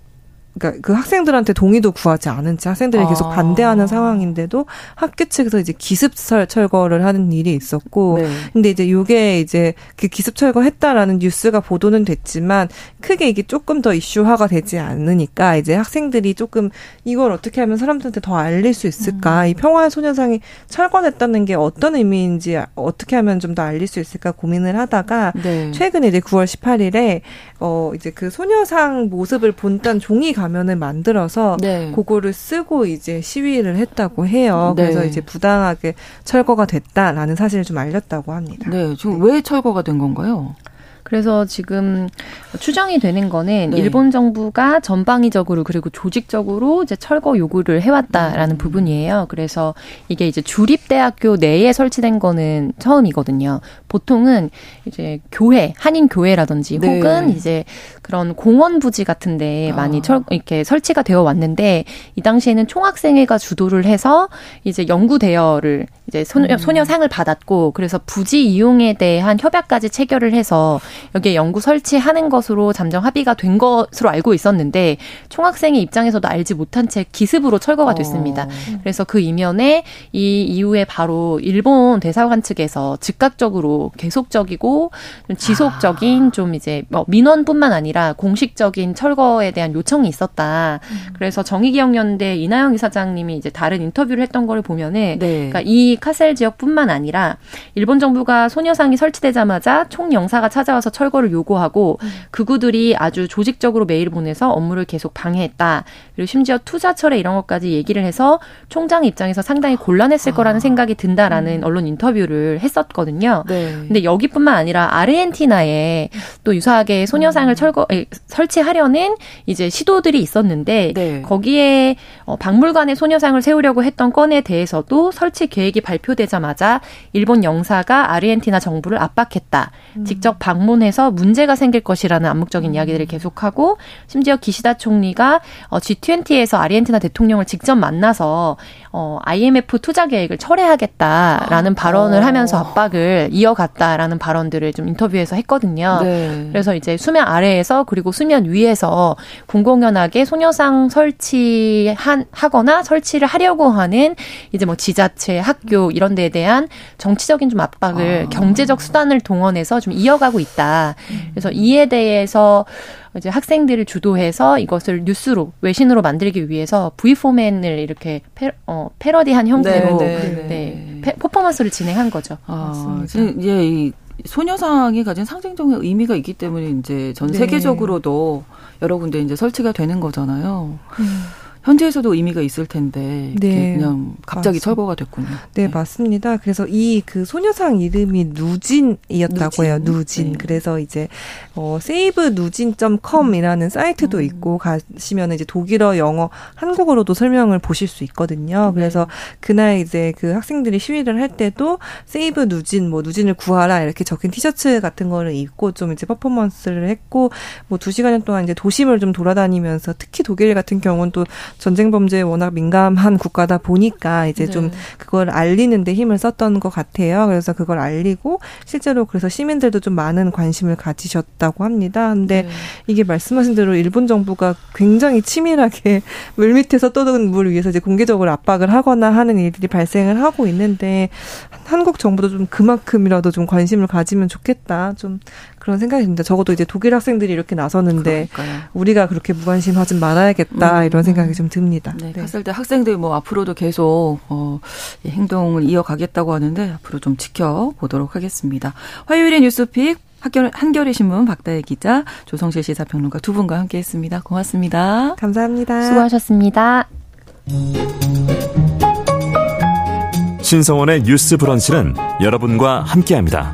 그러니까 그 학생들한테 동의도 구하지 않은 채 학생들이 계속 아. 반대하는 상황인데도 학교 측에서 이제 기습 철거를 하는 일이 있었고 네. 근데 이제 요게 이제 그 기습 철거했다라는 뉴스가 보도는 됐지만 크게 이게 조금 더 이슈화가 되지 않으니까 이제 학생들이 조금 이걸 어떻게 하면 사람들한테 더 알릴 수 있을까 음. 이 평화 소녀상이 철거됐다는 게 어떤 의미인지 어떻게 하면 좀 더 알릴 수 있을까 고민을 하다가 네. 최근에 이제 9월 18일에 어 이제 그 소녀상 모습을 본딴 종이 가면을 만들어서 네. 그거를 쓰고 이제 시위를 했다고 해요. 네. 그래서 이제 부당하게 철거가 됐다라는 사실을 좀 알렸다고 합니다. 네, 지금 왜 철거가 된 건가요? 그래서 지금 추정이 되는 거는 네. 일본 정부가 전방위적으로 그리고 조직적으로 이제 철거 요구를 해왔다라는 음. 부분이에요. 그래서 이게 이제 주립대학교 내에 설치된 거는 처음이거든요. 보통은 이제 교회, 한인 교회라든지 네. 혹은 이제 그런 공원 부지 같은데 많이 아. 철, 이렇게 설치가 되어 왔는데 이 당시에는 총학생회가 주도를 해서 이제 연구 대여를 이제 소녀, 음. 소녀상을 받았고 그래서 부지 이용에 대한 협약까지 체결을 해서 여기에 연구 설치하는 것으로 잠정 합의가 된 것으로 알고 있었는데 총학생의 입장에서도 알지 못한 채 기습으로 철거가 됐습니다. 어. 그래서 그 이면에 이 이후에 바로 일본 대사관 측에서 즉각적으로 계속적이고 좀 지속적인 아. 좀 이제 뭐 민원뿐만 아니라 공식적인 철거에 대한 요청이 있었다. 음. 그래서 정의기억연대 이나영 이사장님이 이제 다른 인터뷰를 했던 거를 보면은 네. 그러니까 이 카셀 지역뿐만 아니라 일본 정부가 소녀상이 설치되자마자 총영사가 찾아와서 철거를 요구하고 음. 극우들이 아주 조직적으로 메일을 보내서 업무를 계속 방해했다. 그리고 심지어 투자철에 이런 것까지 얘기를 해서 총장 입장에서 상당히 곤란했을 아. 거라는 생각이 든다라는 음. 언론 인터뷰를 했었거든요. 네. 근데 여기뿐만 아니라 아르헨티나에 또 유사하게 소녀상을 음. 철거 에, 설치하려는 이제 시도들이 있었는데 네. 거기에 어, 박물관에 소녀상을 세우려고 했던 건에 대해서도 설치 계획이 발표되자마자 일본 영사가 아르헨티나 정부를 압박했다. 음. 직접 방문해서 문제가 생길 것이라는 암묵적인 이야기들을 음. 계속하고 심지어 기시다 총리가 어, G20에서 아르헨티나 대통령을 직접 만나서 어, IMF 투자 계획을 철회하겠다라는 아, 발언을 어. 하면서 압박을 이어갔다라는 발언들을 좀 인터뷰에서 했거든요. 네. 그래서 이제 수면 아래에서 그리고 수면 위에서 공공연하게 소녀상 설치한 하거나 설치를 하려고 하는 이제 뭐 지자체, 학교 이런 데에 대한 정치적인 좀 압박을 아. 경제적 수단을 동원해서 좀 이어가고 있다. 그래서 이에 대해서 이제 학생들을 주도해서 이것을 뉴스로 외신으로 만들기 위해서 V포맨을 이렇게 패, 어, 패러디한 형태로 네, 네, 네. 네 패, 퍼포먼스를 진행한 거죠. 아, 맞습니다. 예, 이 소녀상이 가진 상징적인 의미가 있기 때문에 이제 전 네. 세계적으로도 여러 군데 이제 설치가 되는 거잖아요. 음. 현지에서도 의미가 있을 텐데 네. 그냥 갑자기 맞습 철거가 됐군요. 네, 네, 맞습니다. 그래서 이 그 소녀상 이름이 누진이었다고 해요. 누진. 네. 그래서 이제 어 세이브 누진.com이라는 사이트도 음. 있고 가시면 이제 독일어, 영어, 한국어로도 설명을 보실 수 있거든요. 네. 그래서 그날 이제 그 학생들이 시위를 할 때도 세이브 누진 뭐 누진을 구하라 이렇게 적힌 티셔츠 같은 거를 입고 좀 이제 퍼포먼스를 했고 뭐 두 시간 동안 이제 도심을 좀 돌아다니면서 특히 독일 같은 경우는 또 전쟁 범죄에 워낙 민감한 국가다 보니까 이제 네. 좀 그걸 알리는데 힘을 썼던 것 같아요. 그래서 그걸 알리고 실제로 그래서 시민들도 좀 많은 관심을 가지셨다고 합니다. 근데 네. 이게 말씀하신 대로 일본 정부가 굉장히 치밀하게 *laughs* 물 밑에서 떠도는 물 위에서 이제 공개적으로 압박을 하거나 하는 일들이 발생을 하고 있는데 한국 정부도 좀 그만큼이라도 좀 관심을 가지면 좋겠다. 좀 그런 생각이 듭니다. 적어도 이제 독일 학생들이 이렇게 나서는데 그러니까요. 우리가 그렇게 무관심하지 말아야겠다 음. 이런 생각이 좀 듭니다. 네, 네. 갔을 때 학생들 뭐 앞으로도 계속 어, 행동을 이어가겠다고 하는데 앞으로 좀 지켜보도록 하겠습니다. 화요일의 뉴스픽 한겨레, 한겨레 신문 박다혜 기자, 조성실 시사평론가 두 분과 함께했습니다. 고맙습니다. 감사합니다. 수고하셨습니다. 신성원의 뉴스 브런치는 여러분과 함께합니다.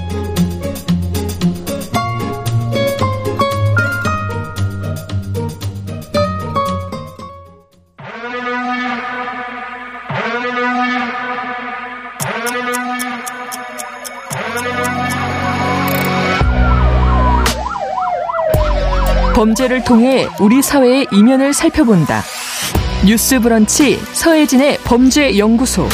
범죄를 통해 우리 사회의 이면을 살펴본다. 뉴스 브런치 서혜진의 범죄 연구소.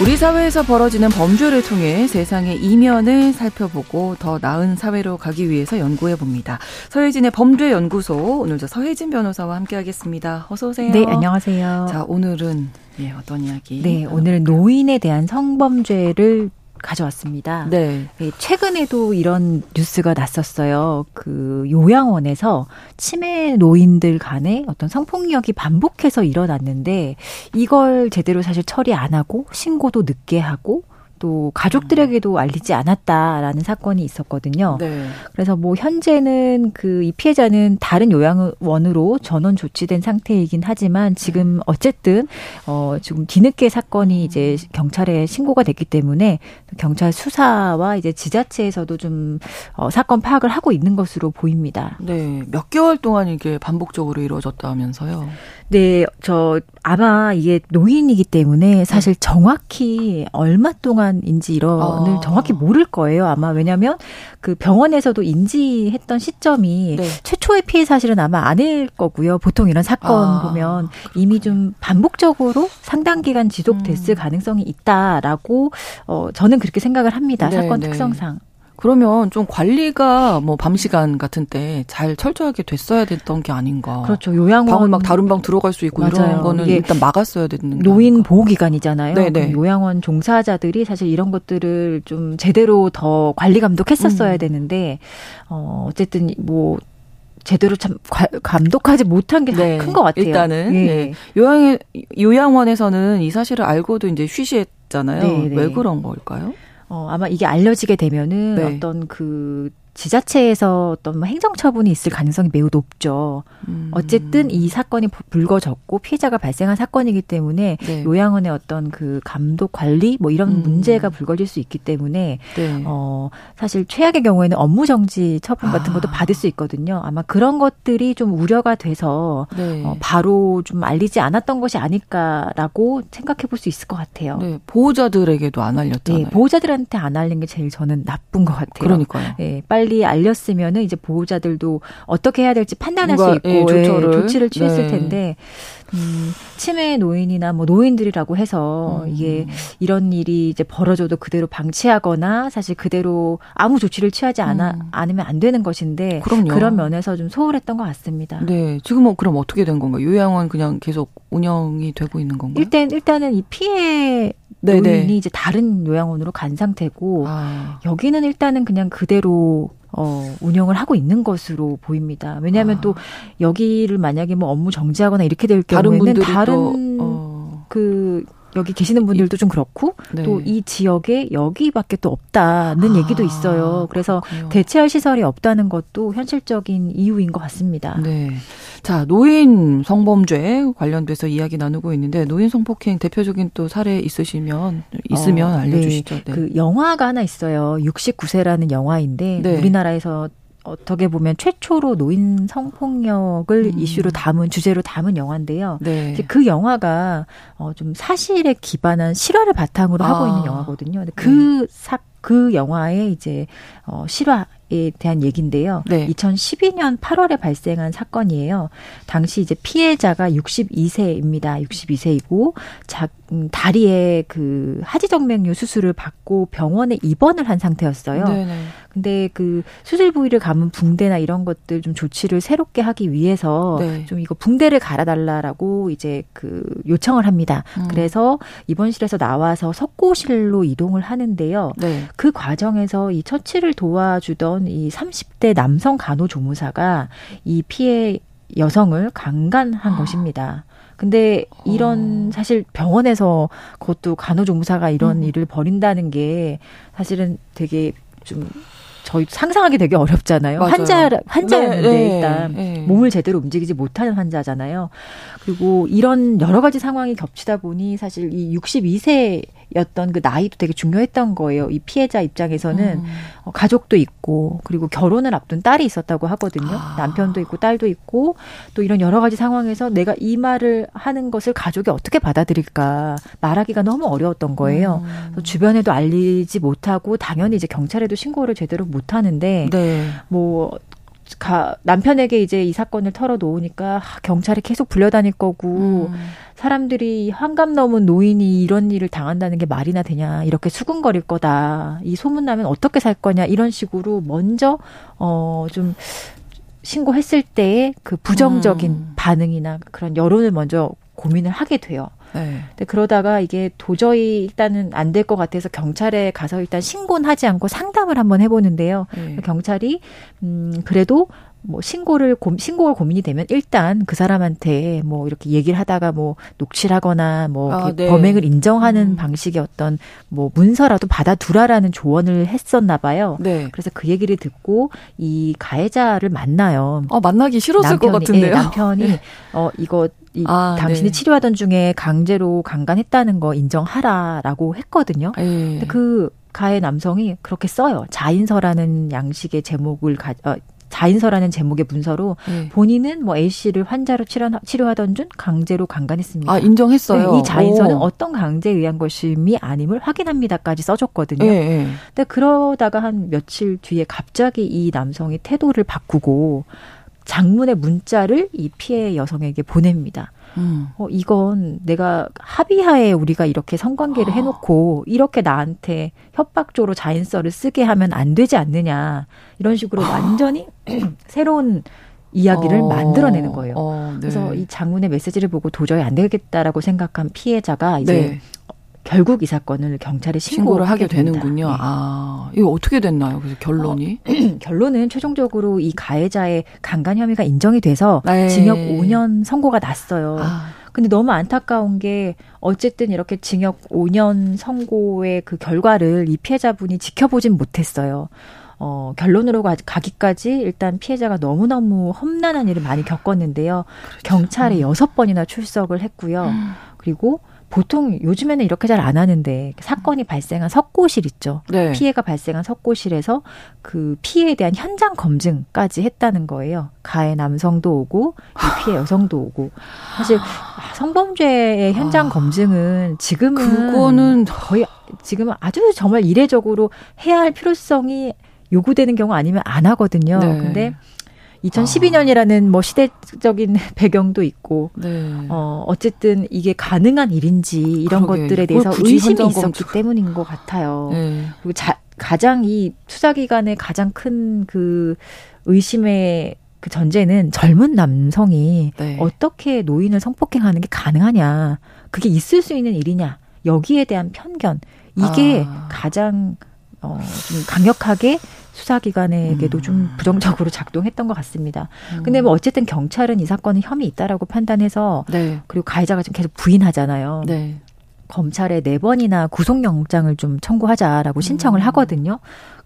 우리 사회에서 벌어지는 범죄를 통해 세상의 이면을 살펴보고 더 나은 사회로 가기 위해서 연구해 봅니다. 서혜진의 범죄 연구소 오늘 저 서혜진 변호사와 함께하겠습니다. 어서 오세요. 네, 안녕하세요. 자, 오늘은 예, 어떤 이야기? 네, 오늘 노인에 대한 성범죄를 가져왔습니다. 네. 네. 최근에도 이런 뉴스가 났었어요. 그 요양원에서 치매 노인들 간에 어떤 성폭력이 반복해서 일어났는데 이걸 제대로 사실 처리 안 하고 신고도 늦게 하고 또 가족들에게도 알리지 않았다라는 사건이 있었거든요. 네. 그래서 뭐 현재는 그 이 피해자는 다른 요양원으로 전원 조치된 상태이긴 하지만 지금 네. 어쨌든 어 지금 뒤늦게 사건이 이제 경찰에 신고가 됐기 때문에 경찰 수사와 이제 지자체에서도 좀 어, 사건 파악을 하고 있는 것으로 보입니다. 네, 몇 개월 동안 이게 반복적으로 이루어졌다면서요? 네, 저 아마 이게 노인이기 때문에 사실 네. 정확히 얼마 동안 인지 이런을 아. 정확히 모를 거예요. 아마 왜냐하면 그 병원에서도 인지했던 시점이 네. 최초의 피해 사실은 아마 아닐 거고요. 보통 이런 사건 아. 보면 이미 좀 반복적으로 상당 기간 지속됐을 음. 가능성이 있다라고 어 저는 그렇게 생각을 합니다. 네, 사건 네. 특성상. 그러면 좀 관리가 뭐 밤 시간 같은 때 잘 철저하게 됐어야 됐던 게 아닌가. 그렇죠. 요양원 방을 막 다른 방 들어갈 수 있고 맞아요. 이런 거는 일단 막았어야 되는 노인 보호 기관이잖아요. 네네. 요양원 종사자들이 사실 이런 것들을 좀 제대로 더 관리 감독했었어야 음. 되는데 어 어쨌든 뭐 제대로 참 감독하지 못한 게 큰것 네. 같아요. 일단은 예. 네. 요양 요양원에서는 이 사실을 알고도 이제 쉬쉬했잖아요. 네네. 왜 네. 그런 걸까요? 어, 아마 이게 알려지게 되면은 네. 어떤 그 지자체에서 어떤 뭐 행정처분이 있을 가능성이 매우 높죠. 음. 어쨌든 이 사건이 불거졌고 피해자가 발생한 사건이기 때문에 네. 요양원의 어떤 그 감독 관리 뭐 이런 음. 문제가 불거질 수 있기 때문에 네. 어 사실 최악의 경우에는 업무 정지 처분 같은 것도 아. 받을 수 있거든요. 아마 그런 것들이 좀 우려가 돼서 네. 어, 바로 좀 알리지 않았던 것이 아닐까라고 생각해 볼 수 있을 것 같아요. 네. 보호자들에게도 안 알렸잖아요. 네, 보호자들한테 안 알린 게 제일 저는 나쁜 것 같아요. 그러니까요. 네, 빨리 빨리 알렸으면은 이제 보호자들도 어떻게 해야 될지 판단할 수 있고 예, 조처를. 예, 조치를 취했을 네. 텐데 음, 치매 노인이나 뭐 노인들이라고 해서 음. 이게 이런 일이 이제 벌어져도 그대로 방치하거나 사실 그대로 아무 조치를 취하지 않아 음. 않으면 안 되는 것인데 그럼요. 그런 면에서 좀 소홀했던 것 같습니다. 네, 지금은 뭐 그럼 어떻게 된 건가요? 요양원 그냥 계속 운영이 되고 있는 건가요? 일단 일단은 이 피해 네네. 노인이 이제 다른 요양원으로 간 상태고 아. 여기는 일단은 그냥 그대로 어, 운영을 하고 있는 것으로 보입니다. 왜냐하면 아. 또 여기를 만약에 뭐 업무 정지하거나 이렇게 될 경우에는 다른 어. 그 여기 계시는 분들도 좀 그렇고 네. 또이 지역에 여기밖에 또 없다는 아, 얘기도 있어요. 그래서 그렇군요. 대체할 시설이 없다는 것도 현실적인 이유인 것 같습니다. 네. 자, 노인 성범죄 관련돼서 이야기 나누고 있는데 노인 성폭행 대표적인 또 사례 있으시면 있으면 어, 알려 주시죠. 네. 네. 그 영화가 하나 있어요. 69세라는 영화인데 네. 우리나라에서 어떻게 보면 최초로 노인 성폭력을 음. 이슈로 담은 주제로 담은 영화인데요. 네. 그 영화가 어, 좀 사실에 기반한 실화를 바탕으로 아. 하고 있는 영화거든요. 근데 그 사, 그 영화에 이제 어, 실화 에 대한 얘기인데요. 네. 2012년 8월에 발생한 사건이에요. 당시 이제 피해자가 62세입니다. 62세이고 자, 음, 다리에 그 하지정맥류 수술을 받고 병원에 입원을 한 상태였어요. 네네. 근데 그 수술 부위를 감은 붕대나 이런 것들 좀 조치를 새롭게 하기 위해서 네. 좀 이거 붕대를 갈아달라라고 이제 그 요청을 합니다. 음. 그래서 입원실에서 나와서 석고실로 이동을 하는데요. 네. 그 과정에서 이 처치를 도와주던 이 30대 남성 간호조무사가 이 피해 여성을 강간한 아. 것입니다. 근데 이런 어. 사실 병원에서 그것도 간호조무사가 이런 음. 일을 벌인다는 게 사실은 되게 좀 저희 상상하기 되게 어렵잖아요. 맞아요. 환자 환자였는데 네, 네, 일단 네. 몸을 제대로 움직이지 못하는 환자잖아요. 그리고 이런 여러 가지 상황이 겹치다 보니 사실 이 62세 였던 그 나이도 되게 중요했던 거예요. 이 피해자 입장에서는 음. 어, 가족도 있고 그리고 결혼을 앞둔 딸이 있었다고 하거든요. 아. 남편도 있고 딸도 있고 또 이런 여러 가지 상황에서 내가 이 말을 하는 것을 가족이 어떻게 받아들일까 말하기가 너무 어려웠던 거예요. 음. 주변에도 알리지 못하고 당연히 이제 경찰에도 신고를 제대로 못 하는데 네. 뭐 가, 남편에게 이제 이 사건을 털어놓으니까 아, 경찰이 계속 불려다닐 거고 음. 사람들이 환갑 넘은 노인이 이런 일을 당한다는 게 말이나 되냐 이렇게 수군거릴 거다 이 소문 나면 어떻게 살 거냐 이런 식으로 먼저 어좀 신고했을 때의 그 부정적인 음. 반응이나 그런 여론을 먼저 고민을 하게 돼요. 네. 근데 그러다가 이게 도저히 일단은 안 될 것 같아서 경찰에 가서 일단 신고는 하지 않고 상담을 한번 해보는데요. 네. 경찰이 음 그래도 뭐 신고를 고, 신고가 고민이 되면 일단 그 사람한테 뭐 이렇게 얘기를 하다가 뭐 녹취하거나 뭐 아, 네. 범행을 인정하는 음. 방식의 어떤 뭐 문서라도 받아두라라는 조언을 했었나 봐요. 네. 그래서 그 얘기를 듣고 이 가해자를 만나요. 어, 만나기 싫었을 남편이, 것 같은데요. 예, 남편이 *laughs* 네. 어 이거 이 아, 당신이 네. 치료하던 중에 강제로 강간했다는 거 인정하라라고 했거든요. 네. 근데 그 가해 남성이 그렇게 써요. 자인서라는 양식의 제목을 가, 어, 자인서라는 제목의 문서로 네. 본인은 뭐 A 씨를 환자로 치료, 치료하던 중 강제로 강간했습니다. 아 인정했어요. 네, 이 자인서는 오. 어떤 강제에 의한 것임이 아님을 확인합니다까지 써줬거든요. 네, 근데 그러다가 한 며칠 뒤에 갑자기 이 남성이 태도를 바꾸고 장문의 문자를 이 피해 여성에게 보냅니다. 음. 어, 이건 내가 합의하에 우리가 이렇게 성관계를 아. 해놓고 이렇게 나한테 협박조로 자인서를 쓰게 하면 안 되지 않느냐. 이런 식으로 아. 완전히 *clears throat* 새로운 이야기를 어, 만들어내는 거예요. 어, 네. 그래서 이 장문의 메시지를 보고 도저히 안 되겠다라고 생각한 피해자가 이제 네. 결국 이 사건을 경찰에 신고를, 하게 되는군요. 네. 아, 이거 어떻게 됐나요? 그래서 결론이? 어, *clears throat* 결론은 최종적으로 이 가해자의 강간 혐의가 인정이 돼서 네. 징역 5년 선고가 났어요. 아. 근데 너무 안타까운 게 어쨌든 이렇게 징역 5년 선고의 그 결과를 이 피해자분이 지켜보진 못했어요. 어, 결론으로 가, 기까지 일단 피해자가 너무너무 험난한 일을 많이 겪었는데요. 그렇죠. 경찰에 음. 여섯 번이나 출석을 했고요. 음. 그리고 보통 요즘에는 이렇게 잘 안 하는데 사건이 발생한 석고실 있죠. 네. 피해가 발생한 석고실에서 그 피해에 대한 현장 검증까지 했다는 거예요. 가해 남성도 오고 이 피해 여성도 오고 사실 성범죄의 현장 아. 검증은 지금은 그거는 거의 지금은 아주 정말 이례적으로 해야 할 필요성이 요구되는 경우 아니면 안 하거든요. 네. 근데 2012년이라는 뭐 시대적인 *laughs* 배경도 있고 네. 어 어쨌든 이게 가능한 일인지 이런 그러게. 것들에 대해서 의심이 있었기 때문인 것 같아요. 네. 그리고 자, 가장 이 수사 기관의 가장 큰 그 의심의 그 전제는 젊은 남성이 네. 어떻게 노인을 성폭행하는 게 가능하냐, 그게 있을 수 있는 일이냐, 여기에 대한 편견 이게 아. 가장 어, 좀 강력하게 수사기관에게도 음. 좀 부정적으로 작동했던 것 같습니다. 음. 근데 뭐 어쨌든 경찰은 이 사건은 혐의 있다라고 판단해서 네. 그리고 가해자가 지금 계속 부인하잖아요. 네. 검찰에 네 번이나 구속영장을 좀 청구하자라고 신청을 음. 하거든요.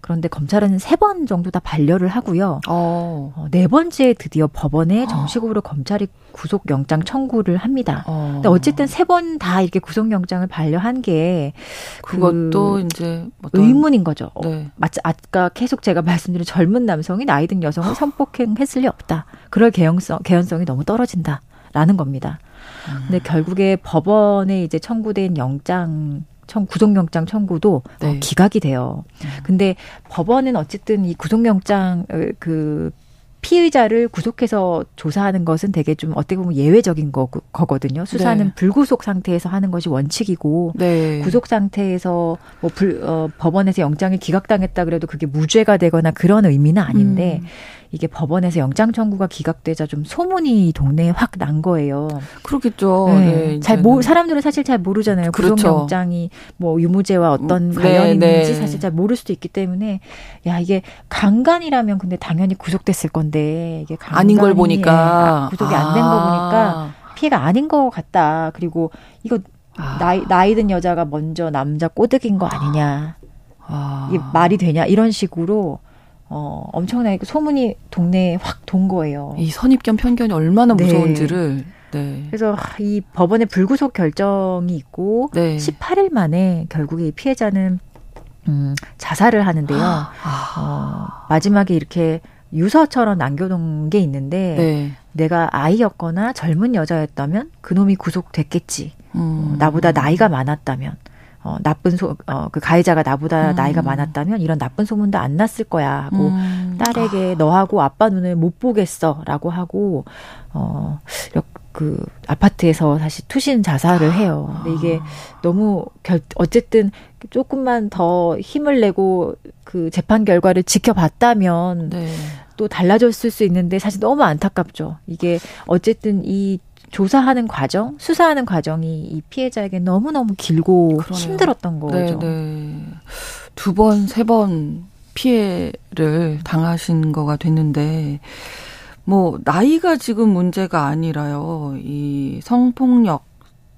그런데 검찰은 세 번 정도 다 반려를 하고요. 어. 어, 네 번째 드디어 법원에 어. 정식으로 검찰이 구속영장 청구를 합니다. 어. 근데 어쨌든 세 번 다 이렇게 구속영장을 반려한 게 그것도 그 이제 의문인 거죠. 어, 네. 마치 아까 계속 제가 말씀드린 젊은 남성이 나이 든 여성을 성폭행했을 리 없다. 그럴 개연성 개연성이 너무 떨어진다라는 겁니다. 음. 근데 결국에 법원에 이제 청구된 영장 청 구속영장 청구도 어, 네. 어, 기각이 돼요. 음. 근데 법원은 어쨌든 이 구속영장 어, 그 피의자를 구속해서 조사하는 것은 되게 좀 어떻게 보면 예외적인 거, 거거든요. 수사는 네. 불구속 상태에서 하는 것이 원칙이고 네. 구속 상태에서 뭐 불, 어, 법원에서 영장이 기각당했다 그래도 그게 무죄가 되거나 그런 의미는 아닌데 음. 이게 법원에서 영장 청구가 기각되자 좀 소문이 동네에 확 난 거예요. 그렇겠죠. 네. 네 잘 모, 사람들은 사실 잘 모르잖아요. 그렇죠. 구속영장이 뭐 유무죄와 어떤 음, 관련이 네, 있는지 네. 사실 잘 모를 수도 있기 때문에 야 이게 강간이라면 근데 당연히 구속됐을 건데 이게 아닌 걸 보니까 아, 구속이 안 된거 보니까 피해가 아닌 것 같다. 그리고 이거 아. 나이 나이 든 여자가 먼저 남자 꼬드긴 거 아니냐. 아. 이게 말이 되냐 이런 식으로 어, 엄청나게 소문이 동네에 확 돈 거예요. 이 선입견 편견이 얼마나 네. 무서운지를. 네. 그래서 이 법원의 불구속 결정이 있고 네. 18일 만에 결국에 이 피해자는 음, 자살을 하는데요. 아. 어, 마지막에 이렇게 유서처럼 남겨놓은 게 있는데 네. 내가 아이였거나 젊은 여자였다면 그놈이 구속됐겠지. 음. 어, 나보다 나이가 많았다면 어, 나쁜 소, 어, 그 가해자가 나보다 음. 나이가 많았다면 이런 나쁜 소문도 안 났을 거야 하고 음. 딸에게 아. 너하고 아빠 눈을 못 보겠어 라고 하고, 어, 그 아파트에서 사실 투신 자살을 해요. 근데 이게 너무 결, 어쨌든 조금만 더 힘을 내고 그 재판 결과를 지켜봤다면 네. 또 달라졌을 수 있는데 사실 너무 안타깝죠. 이게 어쨌든 이 조사하는 과정, 수사하는 과정이 이 피해자에게 너무너무 길고 그러네요. 힘들었던 거죠. 네, 네. 두 번, 세 번 피해를 당하신 거가 됐는데, 뭐, 나이가 지금 문제가 아니라요. 이 성폭력,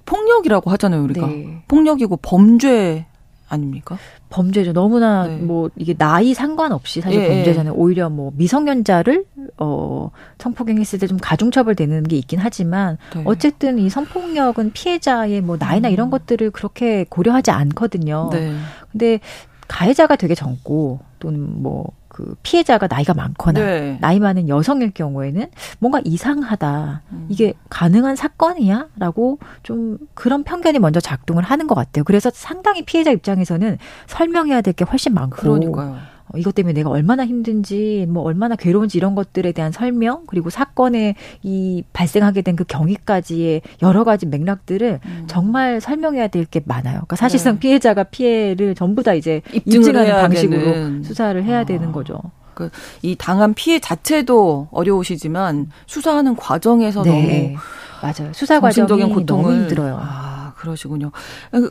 폭력이라고 하잖아요, 우리가. 네. 폭력이고 범죄 아닙니까? 범죄죠. 너무나 네. 뭐 이게 나이 상관없이 사실 예, 예. 범죄잖아요. 오히려 뭐 미성년자를 어 성폭행했을 때 좀 가중처벌 되는 게 있긴 하지만 네. 어쨌든 이 성폭력은 피해자의 뭐 나이나 음. 이런 것들을 그렇게 고려하지 않거든요. 네. 근데 가해자가 되게 젊고 또는 뭐 그 피해자가 나이가 많거나 네. 나이 많은 여성일 경우에는 뭔가 이상하다. 음. 이게 가능한 사건이야? 라고 좀 그런 편견이 먼저 작동을 하는 것 같아요. 그래서 상당히 피해자 입장에서는 설명해야 될 게 훨씬 많고. 그러니까요. 어, 이것 때문에 내가 얼마나 힘든지, 뭐 얼마나 괴로운지 이런 것들에 대한 설명, 그리고 사건에 이 발생하게 된 그 경위까지의 여러 가지 맥락들을 음. 정말 설명해야 될 게 많아요. 그러니까 사실상 네. 피해자가 피해를 전부 다 이제 입증하는 방식으로 되는. 수사를 해야 아. 되는 거죠. 그이 당한 피해 자체도 어려우시지만 수사하는 과정에서 네. 너무 맞아요. 수사 과정이 고통을 너무 힘들어요. 아. 그러시군요.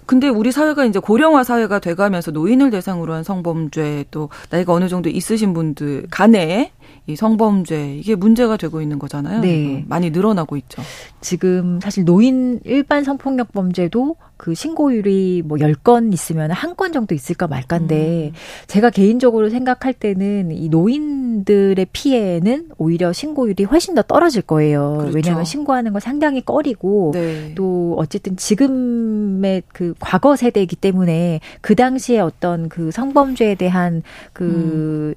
근데 우리 사회가 이제 고령화 사회가 돼가면서 노인을 대상으로 한 성범죄 또 나이가 어느 정도 있으신 분들 간에 이 성범죄 이게 문제가 되고 있는 거잖아요. 네. 많이 늘어나고 있죠. 지금 사실 노인 일반 성폭력 범죄도 그 신고율이 뭐 10건 있으면 한 건 정도 있을까 말까인데 음. 제가 개인적으로 생각할 때는 이 노인들의 피해는 오히려 신고율이 훨씬 더 떨어질 거예요. 그렇죠. 왜냐하면 신고하는 거 상당히 꺼리고 네. 또 어쨌든 지금의 그 과거 세대이기 때문에 그 당시에 어떤 그 성범죄에 대한 그뭐 음.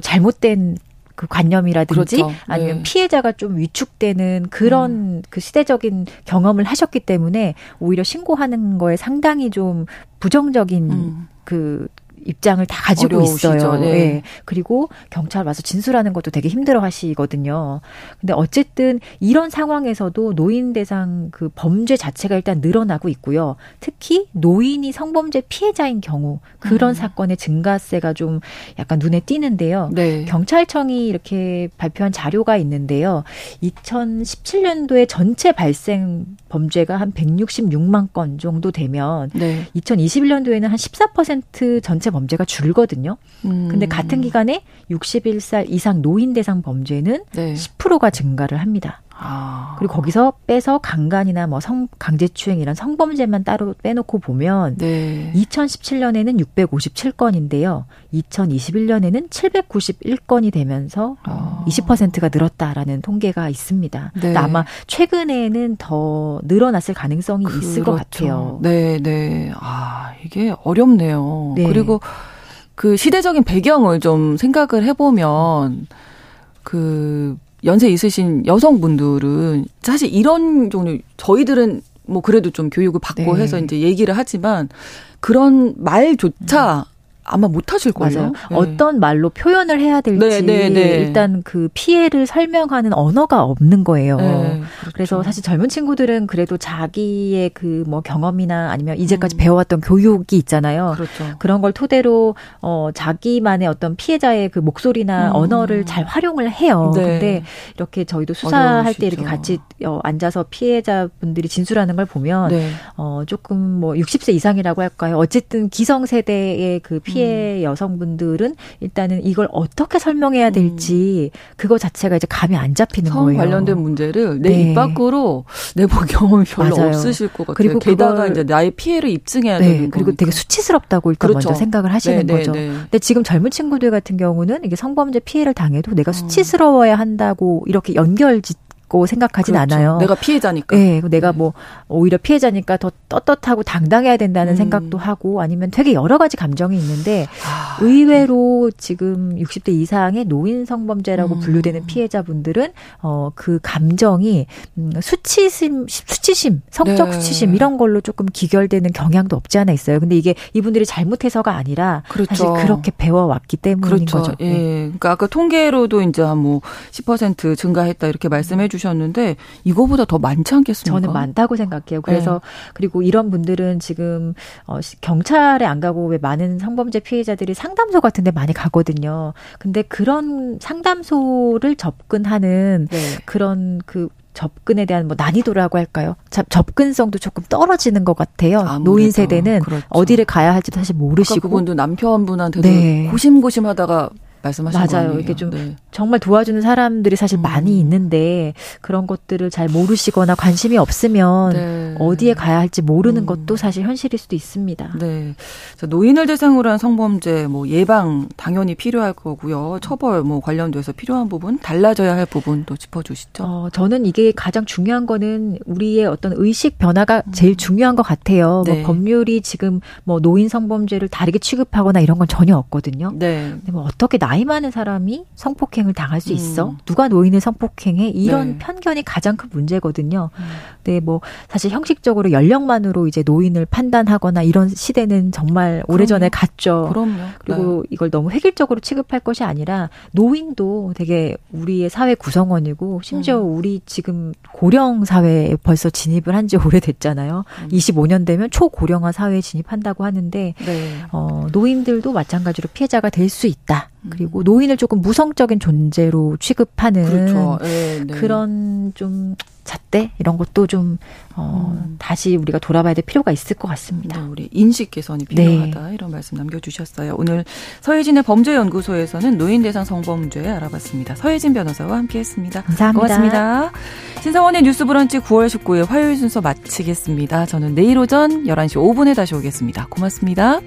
잘못된 그 관념이라든지 그렇죠. 아니면 네. 피해자가 좀 위축되는 그런 음. 그 시대적인 경험을 하셨기 때문에 오히려 신고하는 거에 상당히 좀 부정적인 음. 그 입장을 다 가지고 어려우시죠. 있어요. 네. 네. 그리고 경찰 와서 진술하는 것도 되게 힘들어 하시거든요. 근데 어쨌든 이런 상황에서도 노인 대상 그 범죄 자체가 일단 늘어나고 있고요. 특히 노인이 성범죄 피해자인 경우 그런 음. 사건의 증가세가 좀 약간 눈에 띄는데요. 네. 경찰청이 이렇게 발표한 자료가 있는데요. 2017년도에 전체 발생 범죄가 한 166만 건 정도 되면 네. 2021년도에는 한 14% 전체 범죄가 줄거든요. 음. 근데 같은 기간에 61살 이상 노인 대상 범죄는 네. 10%가 증가를 합니다. 아. 그리고 거기서 빼서 강간이나 뭐 성 강제추행 이런 성범죄만 따로 빼놓고 보면 네. 2017년에는 657건인데요. 2021년에는 791건이 되면서 아. 20%가 늘었다라는 통계가 있습니다. 네. 아마 최근에는 더 늘어났을 가능성이 그렇죠. 있을 것 같아요. 네, 네. 아, 이게 어렵네요. 네. 그리고 그 시대적인 배경을 좀 생각을 해보면 그 연세 있으신 여성분들은 사실 이런 종류 저희들은 뭐 그래도 좀 교육을 받고 네. 해서 이제 얘기를 하지만 그런 말조차 아마 못 하실 거예요. 네. 어떤 말로 표현을 해야 될지 네, 네, 네, 일단 그 피해를 설명하는 언어가 없는 거예요. 네, 그렇죠. 그래서 사실 젊은 친구들은 그래도 자기의 그 뭐 경험이나 아니면 이제까지 음. 배워왔던 교육이 있잖아요. 그렇죠. 그런 걸 토대로 어 자기만의 어떤 피해자의 그 목소리나 음. 언어를 잘 활용을 해요. 네. 근데 이렇게 저희도 수사할 어려우시죠. 때 이렇게 같이 어 앉아서 피해자분들이 진술하는 걸 보면 어 조금 뭐 60세 이상이라고 할까요? 어쨌든 기성 세대의 그 피 피해 음. 여성분들은 일단은 이걸 어떻게 설명해야 될지 음. 그거 자체가 이제 감이 안 잡히는 성 거예요. 관련된 문제를 내입 네. 밖으로 내볼 *laughs* 경험이 별로 맞아요. 없으실 것 같아요. 그리고 게다가 이제 나의 피해를 입증해야 네. 되는 그리고 되게 수치스럽다고 일단 그렇죠. 먼저 생각을 하시는 네, 네 거죠. 네. 근데 지금 젊은 친구들 같은 경우는 이게 성범죄 피해를 당해도 내가 어. 수치스러워야 한다고 이렇게 연결짓 있고 생각하진 그렇죠. 않아요. 내가 피해자니까. 네, 내가 네. 뭐 오히려 피해자니까 더 떳떳하고 당당해야 된다는 음. 생각도 하고 아니면 되게 여러 가지 감정이 있는데 아, 의외로 네. 지금 60대 이상의 노인 성범죄라고 음. 분류되는 피해자분들은 어 그 감정이 음, 수치심 수치심, 성적 네. 수치심 이런 걸로 조금 기결되는 경향도 없지 않아 있어요. 근데 이게 이분들이 잘못해서가 아니라 그렇죠. 사실 그렇게 배워왔기 때문인 그렇죠. 거죠. 예. 네. 그러니까 아까 통계로도 이제 한 뭐 10% 증가했다 이렇게 말씀해 주 셨는데 이거보다 더 많지 않겠습니까? 저는 많다고 생각해요. 그래서 네. 그리고 이런 분들은 지금 어 경찰에 안 가고 왜 많은 성범죄 피해자들이 상담소 같은 데 많이 가거든요. 근데 그런 상담소를 접근하는 네. 그런 그 접근에 대한 뭐 난이도라고 할까요? 접근성도 조금 떨어지는 것 같아요. 아무래도, 노인 세대는 그렇죠. 어디를 가야 할지도 사실 모르시고 그분도 남편분한테도 네. 고심고심하다가 말씀하신 맞아요. 이게 좀 네. 정말 도와주는 사람들이 사실 음. 많이 있는데 그런 것들을 잘 모르시거나 관심이 없으면 네. 어디에 가야 할지 모르는 음. 것도 사실 현실일 수도 있습니다. 네. 자, 노인을 대상으로 한 성범죄 뭐 예방 당연히 필요할 거고요. 처벌 뭐 관련돼서 필요한 부분 달라져야 할 부분도 짚어 주시죠. 어, 저는 이게 가장 중요한 거는 우리의 어떤 의식 변화가 음. 제일 중요한 것 같아요. 뭐 네. 뭐 법률이 지금 뭐 노인 성범죄를 다르게 취급하거나 이런 건 전혀 없거든요. 네. 근데 뭐 어떻게 나 나이 많은 사람이 성폭행 을 당할 수 있어? 음. 누가 노인을 성폭행해? 이런 네. 편견이 가장 큰 문제거든요. 음. 근데 뭐 사실 형식적으로 연령만으로 이제 노인을 판단하거나 이런 시대는 정말 오래전에 갔죠. 그럼요. 그리고 네. 이걸 너무 획일적으로 취급할 것이 아니라 노인도 되게 우리의 사회 구성원이고 심지어 음. 우리 지금 고령 사회에 벌써 진입을 한 지 오래됐잖아요. 음. 25년 되면 초고령화 사회에 진입한다고 하는데 네. 어, 노인들도 마찬가지로 피해자가 될 수 있다. 그리고 노인을 조금 무성적인 존재로 취급하는 그렇죠. 네, 네. 그런 좀 잣대 이런 것도 좀 어, 음. 다시 우리가 돌아봐야 될 필요가 있을 것 같습니다. 네, 우리 인식 개선이 필요하다 네. 이런 말씀 남겨주셨어요. 오늘 서혜진의 범죄연구소에서는 노인 대상 성범죄 알아봤습니다. 서혜진 변호사와 함께했습니다. 감사합니다. 고맙습니다. 신성원의 뉴스브런치 9월 19일 화요일 순서 마치겠습니다. 저는 내일 오전 11시 5분에 다시 오겠습니다. 고맙습니다.